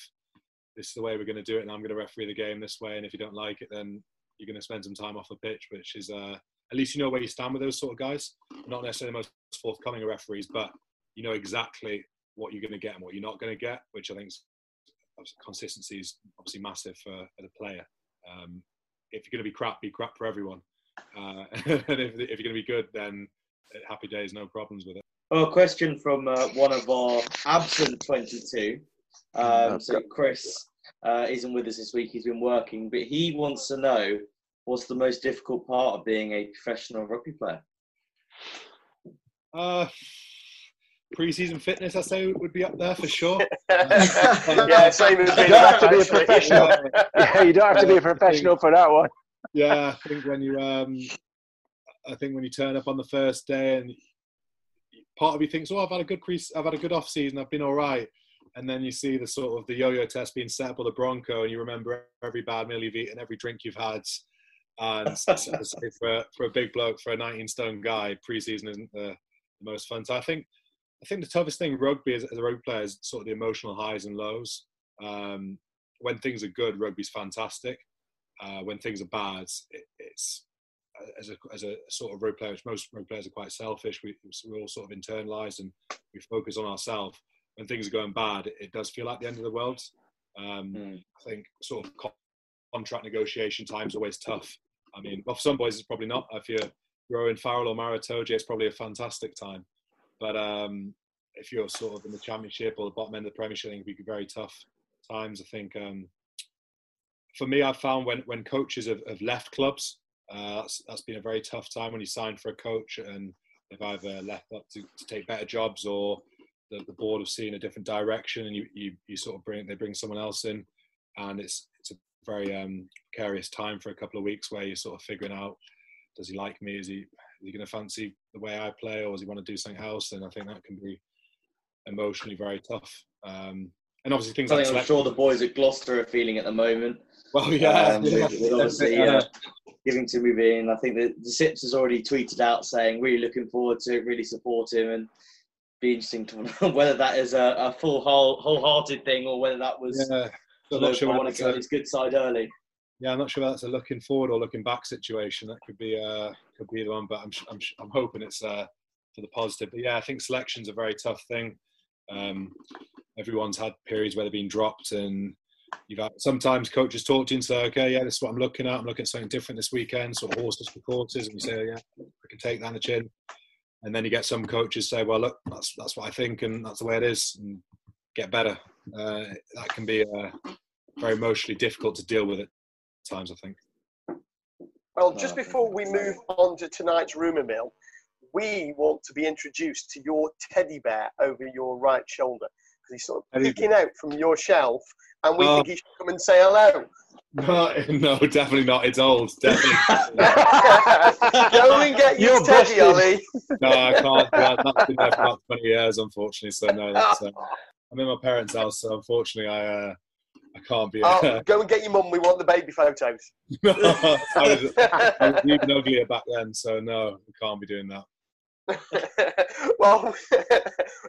This is the way we're going to do it, and I'm going to referee the game this way. And if you don't like it, then you're going to spend some time off the pitch, which is uh, at least you know where you stand with those sort of guys. Not necessarily the most forthcoming of referees, but you know exactly what you're going to get and what you're not going to get, which I think is, consistency is obviously massive for, for the player. Um, if you're going to be crap, be crap for everyone. Uh, and if, if you're going to be good, then uh, happy days, no problems with it. Well, a question from uh, one of our absent 22. Um, so Chris uh, isn't with us this week. He's been working, but he wants to know what's the most difficult part of being a professional rugby player. Uh, pre-season fitness, I say, would be up there for sure. yeah, same as You don't have to be a professional. Yeah, you don't have to be a professional for that one. Yeah, I think when you, um, I think when you turn up on the first day and part of you thinks, oh, I've had a good pre, I've had a good off season, I've been all right, and then you see the sort of the yo-yo test being set up with the Bronco, and you remember every bad meal you've eaten, every drink you've had, and for for a big bloke, for a 19 stone guy, pre-season isn't the, the most fun. So I think I think the toughest thing rugby as, as a rugby player is sort of the emotional highs and lows. Um, when things are good, rugby's fantastic. Uh, when things are bad, it, it's as a, as a sort of rugby player, which most rugby players are quite selfish. We, we're all sort of internalized and we focus on ourselves. When things are going bad, it, it does feel like the end of the world. Um, Mm. I think sort of co- contract negotiation times always tough. I mean, well, for some boys it's probably not. If you're Owen Farrell or Maro Itoje, it's probably a fantastic time. But um, if you're sort of in the championship or the bottom end of the premiership, I think it'd be very tough times. I think um, for me, I've found when, when coaches have, have left clubs, uh, that's, that's been a very tough time when you sign for a coach and they've either left up to, to take better jobs or the, the board have seen a different direction and you, you, you sort of bring they bring someone else in. And it's it's a very um, precarious time for a couple of weeks where you're sort of figuring out does he like me? Is he is he going to fancy the way I play or does he want to do something else? And I think that can be emotionally very tough. Um, and obviously things like Something I'm selection- sure the boys at Gloucester are feeling at the moment. Well yeah, um, yeah. with, with obviously uh, giving to move in. I think that the Sips has already tweeted out saying really looking forward to it, really support him, and be interesting to know whether that is a, a full whole wholehearted thing or whether that was yeah. I'm not sure I want to go his good side early. Yeah, I'm not sure whether that's a looking forward or looking back situation. That could be uh, could be the one, but I'm I'm, I'm hoping it's uh, for the positive. But yeah, I think selection's a very tough thing. Um, everyone's had periods where they've been dropped, and you've had sometimes coaches talk to you and say, "Okay, yeah, this is what I'm looking at. I'm looking at something different this weekend, sort of horses for courses," and you say, oh, "Yeah, I can take that on the chin." And then you get some coaches say, "Well, look, that's that's what I think, and that's the way it is, and get better." Uh, that can be uh, very emotionally difficult to deal with at times, I think. Well, just No. before we move on to tonight's rumour mill, we want to be introduced to your teddy bear over your right shoulder. Because he's sort of Teddy peeking out from your shelf, and we Oh. think he should come and say hello. No, no, definitely not. It's old. Definitely. Go and get your teddy. Ollie. no, I can't. Yeah, that's been there for about 20 years, unfortunately. So no, that's, uh, I'm in my parents' house, so unfortunately, I uh, I can't be. Oh, go and get your mum. We want the baby photos. no, I was, I was even uglier back then, so no, we can't be doing that. well,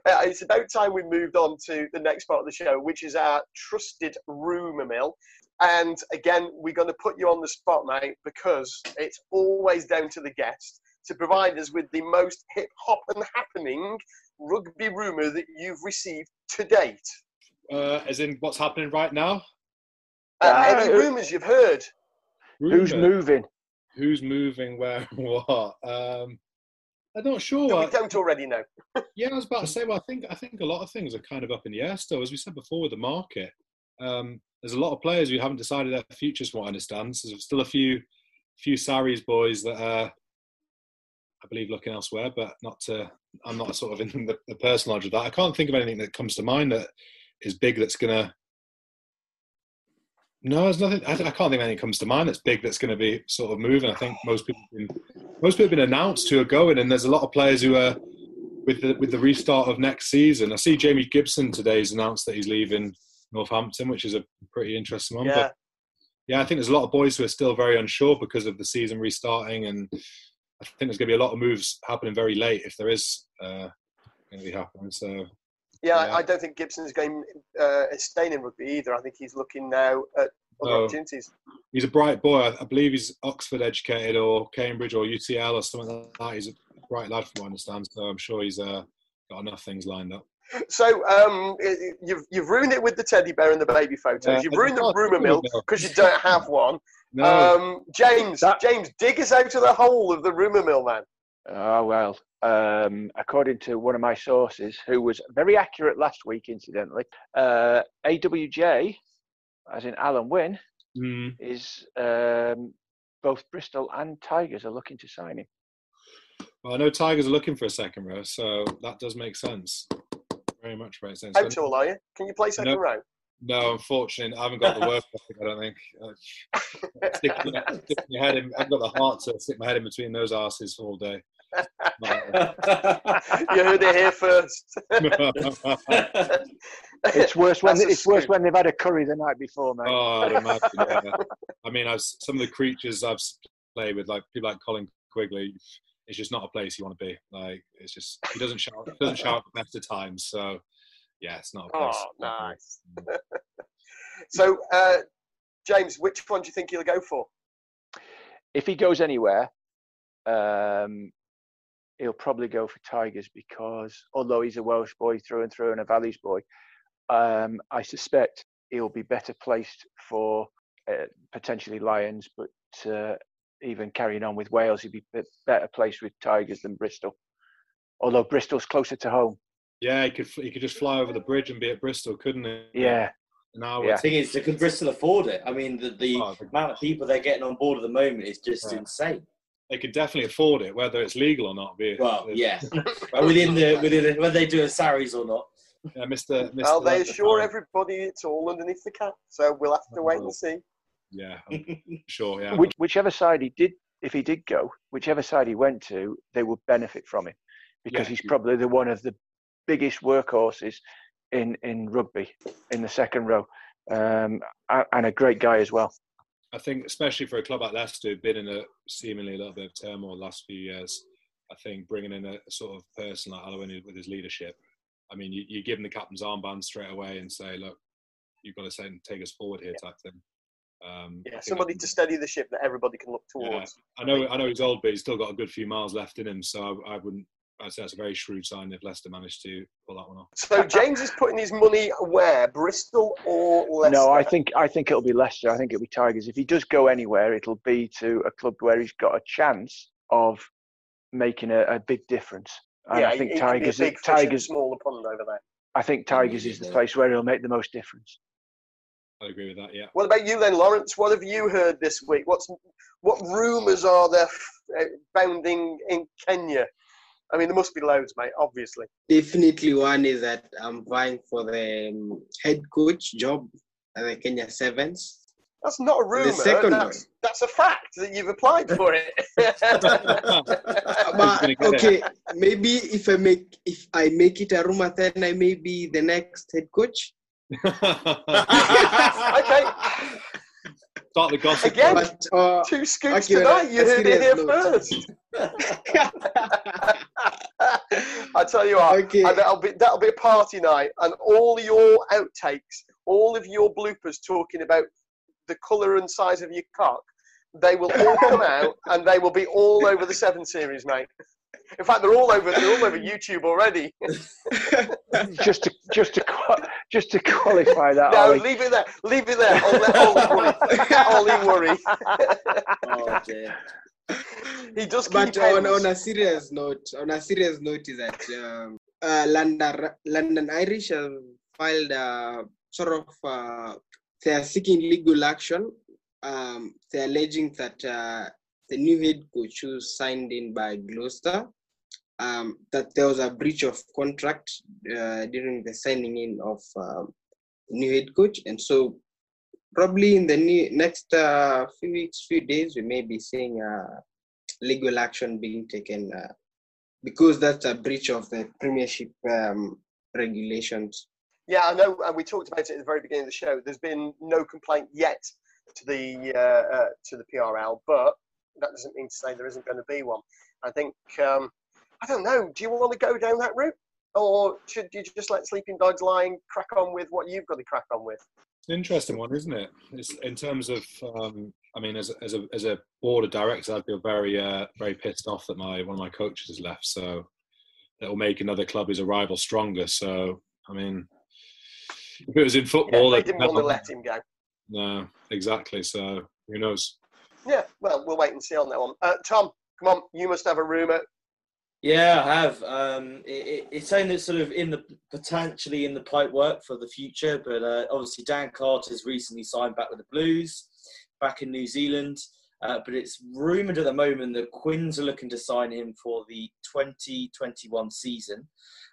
it's about time we moved on to the next part of the show, which is our trusted rumour mill. And again, we're going to put you on the spot, mate, because it's always down to the guest to provide us with the most hip hop and happening rugby rumour that you've received to date. Uh, as in, what's happening right now? Uh, Ah, any uh, rumours you've heard? Who's moving? Who's moving? Where? What? Um, I'm not sure. I- we don't already know. Yeah, I was about to say. Well, I think I think a lot of things are kind of up in the air still, as we said before with the market. Um, there's a lot of players who haven't decided their futures, from what I understand. So there's still a few few Sarries boys that are, I believe, looking elsewhere. But not to. I'm not sort of in the, the personal knowledge of that. I can't think of anything that comes to mind that is big. That's gonna. No, there's nothing. I, I can't think of anything comes to mind that's big. That's going to be sort of moving. I think most people, have been, most people have been announced who are going, and there's a lot of players who are with the with the restart of next season. I see Jamie Gibson today's announced that he's leaving Northampton, which is a pretty interesting one. Yeah. But yeah, I think there's a lot of boys who are still very unsure because of the season restarting, and I think there's going to be a lot of moves happening very late if there is uh, going to be happening. So Yeah, I- Yeah. I don't think Gibson's going uh, is staying in rugby either. I think he's looking now at other No. opportunities. he's a bright boy. I, I believe he's Oxford educated or Cambridge or UTL or something like that. He's a bright lad from what I understand. So I'm sure he's uh, got enough things lined up. So um, you've you've ruined it with the teddy bear and the baby photos. Yeah, you've ruined the rumour mill because you don't have one. No, Um, James, That- James, dig us out of the hole of the rumour mill, man. Oh well, um, according to one of my sources, who was very accurate last week, incidentally, uh, AWJ, as in Alun Wyn, mm, is um, both Bristol and Tigers are looking to sign him. well, I know Tigers are looking for a second row, so that does make sense. Very much makes sense. How tall are you? Can you play second No. row? No, unfortunately, I haven't got the work ethic. I don't think. Uh, stick, stick my head in, I've got the heart to stick my head in between those asses all day. You heard it here first. It's worse when That's a it's worse when they've had a curry the night before, mate. oh, I'd imagine. Yeah. I mean, I've, some of the creatures I've played with, like people like Colin Quigley, it's just not a place you want to be. Like, it's just he doesn't shout. He doesn't shout at the best of times. So, yeah, it's not a place. Oh, nice. So, uh, James, which one do you think he'll go for? If he goes anywhere, um, he'll probably go for Tigers because although he's a Welsh boy through and through and a Valleys boy, um, I suspect he'll be better placed for uh, potentially Lions, but uh, even carrying on with Wales, he'd be be- better placed with Tigers than Bristol. Although Bristol's closer to home. Yeah, he could he could just fly over the bridge and be at Bristol, couldn't he? Yeah, An hour. Yeah. thing is, could Bristol afford it? I mean, the, the Oh, amount of people they're getting on board at the moment is just Yeah. insane. They could definitely afford it, whether it's legal or not. Be it. Well, yeah, But within the within the, whether they do a Sarries or not. Yeah, Mr. Mr. Well, they assure everybody it's all underneath the cap. So we'll have to wait and see. Yeah, I'm sure. Yeah. Which, whichever side he did, if he did go, whichever side he went to, they would benefit from him because Yeah. he's probably the one of the biggest workhorses in in rugby in the second row, um, and a great guy as well. I think, especially for a club like Leicester, who've been in a seemingly a little bit of turmoil the last few years, I think bringing in a, sort of person like Alwyn with his leadership, I mean, you, you give him the captain's armband straight away and say, look, you've got to say, take us forward here, type thing. Um, Yeah, somebody that- to steady the ship that everybody can look towards. I know, I know he's old, but he's still got a good few miles left in him. So I, I wouldn't. I'd say that's a very shrewd sign if Leicester managed to pull that one off. So James is putting his money where? Bristol or Leicester? No, I think I think it'll be Leicester. I think it'll be Tigers. If he does go anywhere, it'll be to a club where he's got a chance of making a, a big difference. And yeah, I think he- he can be a Tigers, big fish in a Tigers, smaller pond over there. I think Tigers is the place where he'll make the most difference. I agree with that. Yeah. What about you then, Lawrence? What have you heard this week? What's what rumours are there uh, bounding in Kenya? I mean, there must be loads, mate. Obviously. Definitely, one is that I'm vying for the um, head coach job at the Kenya Sevens. That's not a rumor. The second that's, that's a fact that you've applied for it. but okay, maybe if I make if I make it a rumor, then I may be the next head coach. okay. Start the gossip. Again, But uh, two scoops okay, tonight. You heard it here first. I tell you what, Okay. and that'll be that'll be a party night, and all your outtakes, all of your bloopers talking about the colour and size of your cock, they will all come out, and they will be all over the Seven Series, mate. In fact, they're all over they're all over YouTube already. just to just to just to qualify that. no, Ollie, leave it there. Leave it there. I'll let Ollie worry. Ollie worry. Oh dear. He keep but on, on a serious note, on a serious note is that um, uh, London London Irish have filed a sort of uh, they are seeking legal action. Um, they're alleging that uh, the new head coach who's signed in by Gloucester um, that there was a breach of contract uh, during the signing in of um, the new head coach, and so probably in the next uh, few weeks, few days, we may be seeing uh, legal action being taken uh, because that's a breach of the Premiership um, regulations. Yeah, I know, and we talked about it at the very beginning of the show. There's been no complaint yet to the uh, uh, to the PRL, but that doesn't mean to say there isn't going to be one. I think um, I don't know. Do you want to go down that route, or should you just let sleeping dogs lie and crack on with what you've got to crack on with? It's an interesting one, isn't it? It's in terms of, um, I mean, as a, as a as a board of directors, I'd feel very uh, very pissed off that my one of my coaches has left. So that will make another club who's a rival stronger. So I mean, if it was in football, they they'd didn't want to let him go. No, exactly. So who knows? Yeah, well, we'll wait and see on that one. Uh, Tom, come on, you must have a rumor. Yeah, I have. Um, it, it, it's something that's sort of in the potentially in the pipe work for the future. But uh, obviously, Dan Carter's recently signed back with the Blues, back in New Zealand. Uh, but it's rumoured at the moment that Quins are looking to sign him for the 2021 season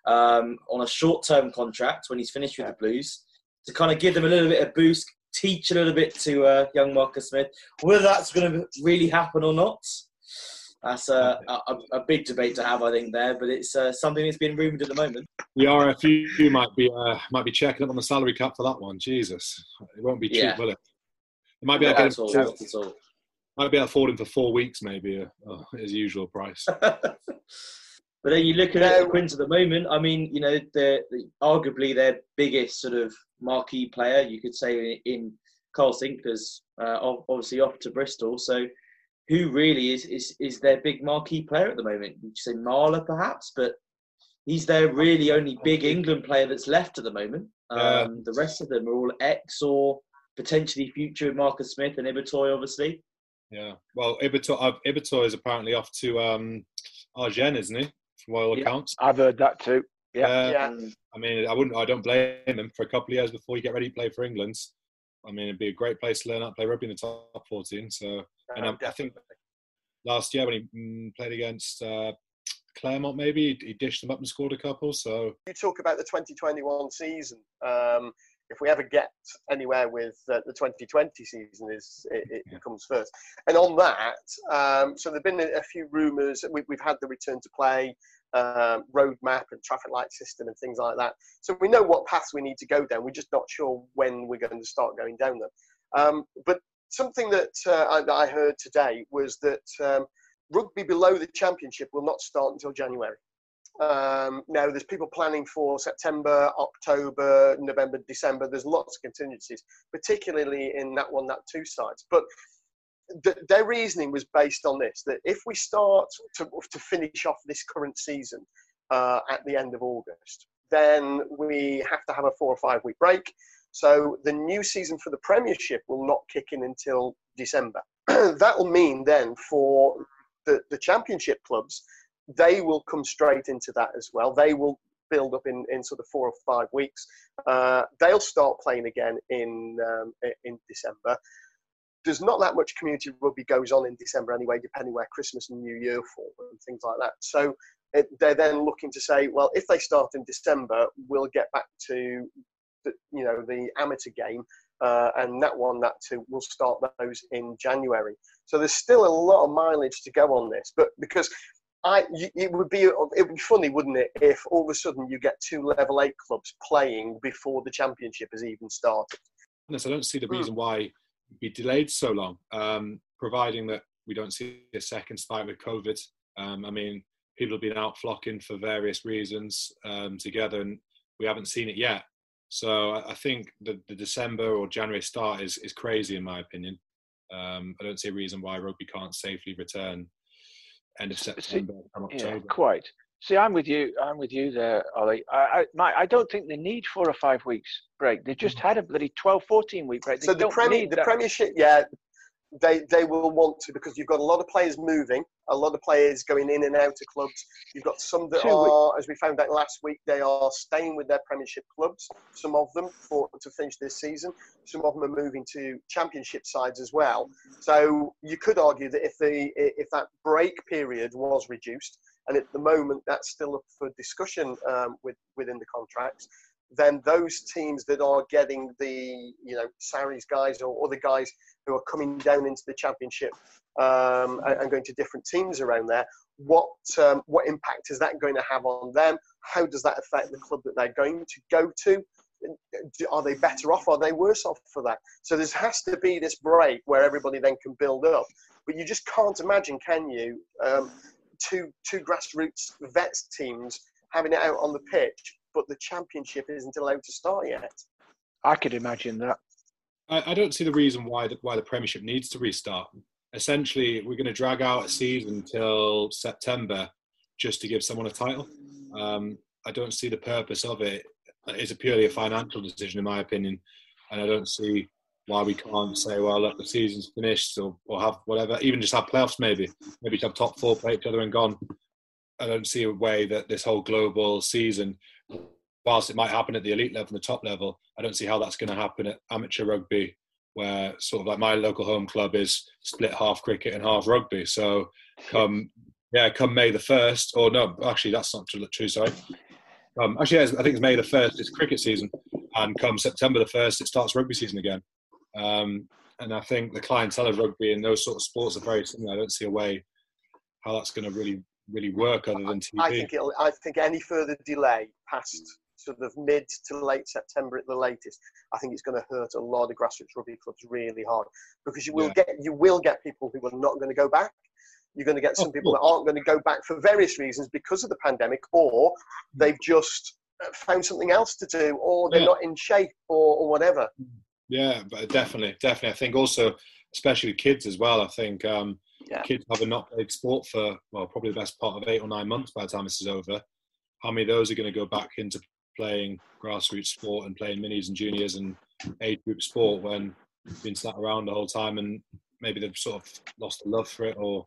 um, on a short-term contract when he's finished with the Blues to kind of give them a little bit of boost, teach a little bit to uh, young Marcus Smith. Whether that's going to really happen or not, that's a, a, a big debate to have, I think, there. But it's uh, something that's been rumoured at the moment. The RFU might be uh, might be checking up on the salary cap for that one. Jesus, it won't be cheap, Yeah. will it? It might be able to get him all. might be able to afford him for four weeks, maybe uh, uh, his usual price. But then you look at the Quins at the moment. I mean, you know, they're, they arguably their biggest sort of marquee player, you could say, in Kyle Sinckler's uh, obviously off to Bristol. So, who really is is is their big marquee player at the moment? Would you say Marler, perhaps? But he's their really only big England player that's left at the moment. Um, Yeah. The rest of them are all ex or potentially future Marcus Smith and Ibitoye, obviously. Yeah. Well, Ibitoye, uh, is apparently off to um, Agen, isn't he? From all Yeah. accounts. I've heard that too. Yeah. Uh, Yeah. Um, I mean, I wouldn't. I don't blame him for a couple of years before you get ready to play for England. I mean, it'd be a great place to learn how to play rugby in the top 14. So, and um, I think last year when he mm, played against uh, Clermont, maybe he, he dished them up and scored a couple. So, you talk about the 2021 season. Um, if we ever get anywhere with uh, the 2020 season, is it, it Yeah. comes first. And on that, um, so there've been a, few rumours. We, we've had the return to play um, roadmap and traffic light system and things like that. So we know what paths we need to go down. We're just not sure when we're going to start going down them. Um, but something that, uh, I, that I heard today was that um, rugby below the championship will not start until January. Um, now, there's people planning for September, October, November, December. There's lots of contingencies, particularly in that one, that two sides. But th- their reasoning was based on this: that if we start to, to finish off this current season uh, at the end of August, then we have to have a four or five week break. So the new season for the Premiership will not kick in until December. that will mean then for the, the Championship clubs they will come straight into that as well. They will build up in, in sort of four or five weeks. Uh, they'll start playing again in um, in December. There's not that much community rugby goes on in December anyway, depending where Christmas and New Year fall and things like that. So it, they're then looking to say, well, if they start in December, we'll get back to the, you know the amateur game, uh, and that one, that two, we'll start those in January. So there's still a lot of mileage to go on this, but because I, it would be it would be funny, wouldn't it, if all of a sudden you get two level eight clubs playing before the championship has even started. Yes, I don't see the hmm. reason why it'd be delayed so long, um, providing that we don't see a second spike with COVID. Um, I mean, people have been out flocking for various reasons um, together, and we haven't seen it yet. So I think the, the December or January start is is crazy in my opinion. Um, I don't see a reason why rugby can't safely return end of September Yeah, quite. See, I'm with you. I'm with you there, Ollie. I, I, my, I don't think they need four or five weeks break. They just mm-hmm. had a bloody 12, 14 week break. They so the, Premier, the Premiership, yeah, they they will want to because you've got a lot of players moving, a lot of players going in and out of clubs. You've got some that Two are, weeks. as we found out last week, they are staying with their Premiership clubs. Some of them for to finish this season. Some of them are moving to Championship sides as well. So you could argue that if the if that break period was reduced, and at the moment that's still up for discussion um, with within the contracts, then those teams that are getting the you know Sarries guys or other guys who are coming down into the championship um, and, and, going to different teams around there, what um, what impact is that going to have on them? How does that affect the club that they're going to go to? Are they better off? Are they worse off for that? So there has to be this break where everybody then can build up. But you just can't imagine, can you? Um, two two grassroots vets teams having it out on the pitch but the championship isn't allowed to start yet. I could imagine that. I, I don't see the reason why the, why the Premiership needs to restart. Essentially, we're going to drag out a season until September just to give someone a title. Um, I don't see the purpose of it. It's a purely a financial decision, in my opinion, and I don't see why we can't say, well, look, the season's finished, or, or have whatever, even just have playoffs, maybe, maybe have top four play each other and gone. I don't see a way that this whole global season whilst it might happen at the elite level and the top level, I don't see how that's going to happen at amateur rugby, where sort of like my local home club is split half cricket and half rugby. So come yeah, come May the first, or no, actually that's not true. Sorry. Um, actually, I think it's May the first. It's cricket season, and come September the first, it starts rugby season again. Um, and I think the clientele of rugby and those sort of sports are very similar. I don't see a way how that's going to really really work other than TV. I think it'll, I think any further delay past sort of mid to late September at the latest, I think it's going to hurt a lot of grassroots rugby clubs really hard because you will yeah. get you will get people who are not going to go back. You're going to get some people that aren't going to go back for various reasons because of the pandemic, or hmm. they've just uh, found something else to do, or they're yeah. not in shape, or, or whatever. Hmm. Yeah, but definitely, definitely. I think also, especially with kids as well. I think um, yeah. kids have not played sport for well, probably the best part of eight or nine months by the time this is over. How many of those are going to go back into playing grassroots sport and playing minis and juniors and age group sport when they've been sat around the whole time and maybe they've sort of lost the love for it or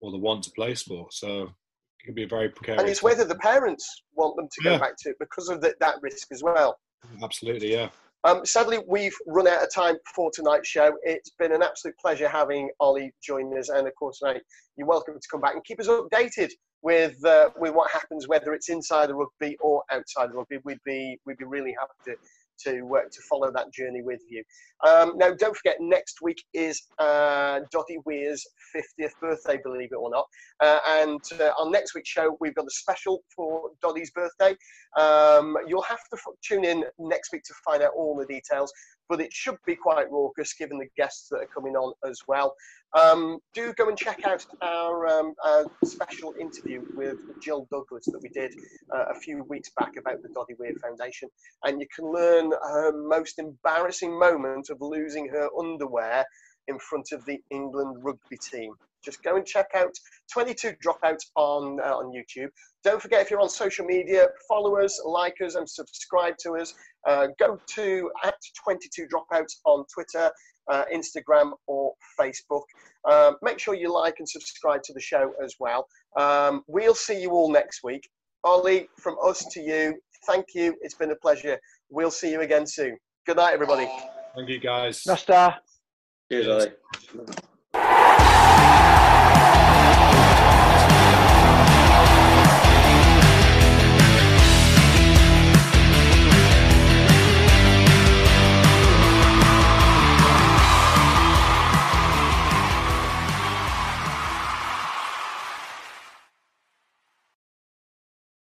or the want to play sport. So it can be a very precarious. And it's whether the parents want them to go back to it because of the, that risk as well. Absolutely, yeah. Um, sadly, we've run out of time for tonight's show. It's been an absolute pleasure having Ollie join us, and of course, tonight you're welcome to come back and keep us updated with uh, with what happens, whether it's inside the rugby or outside the rugby. We'd be we'd be really happy to to uh, to follow that journey with you. Um, now, don't forget, next week is uh, Doddie Weir's 50th birthday, believe it or not. Uh, and on next week's show, we've got a special for Doddie's birthday. Um, you'll have to f- tune in next week to find out all the details, but it should be quite raucous given the guests that are coming on as well. Um, do go and check out our, um, our, special interview with Jill Douglas that we did uh, a few weeks back about the Doddie Weir Foundation, and you can learn her most embarrassing moment of losing her underwear in front of the England rugby team. Just go and check out 22 Dropouts on uh, on YouTube. Don't forget if you're on social media, follow us, like us, and subscribe to us. Uh, go to at 22 Dropouts on Twitter, uh, Instagram, or Facebook. Um, make sure you like and subscribe to the show as well. Um, we'll see you all next week. Ollie, from us to you, thank you. It's been a pleasure. We'll see you again soon. Good night, everybody. Thank you, guys. Nostar. Cheers, Ollie.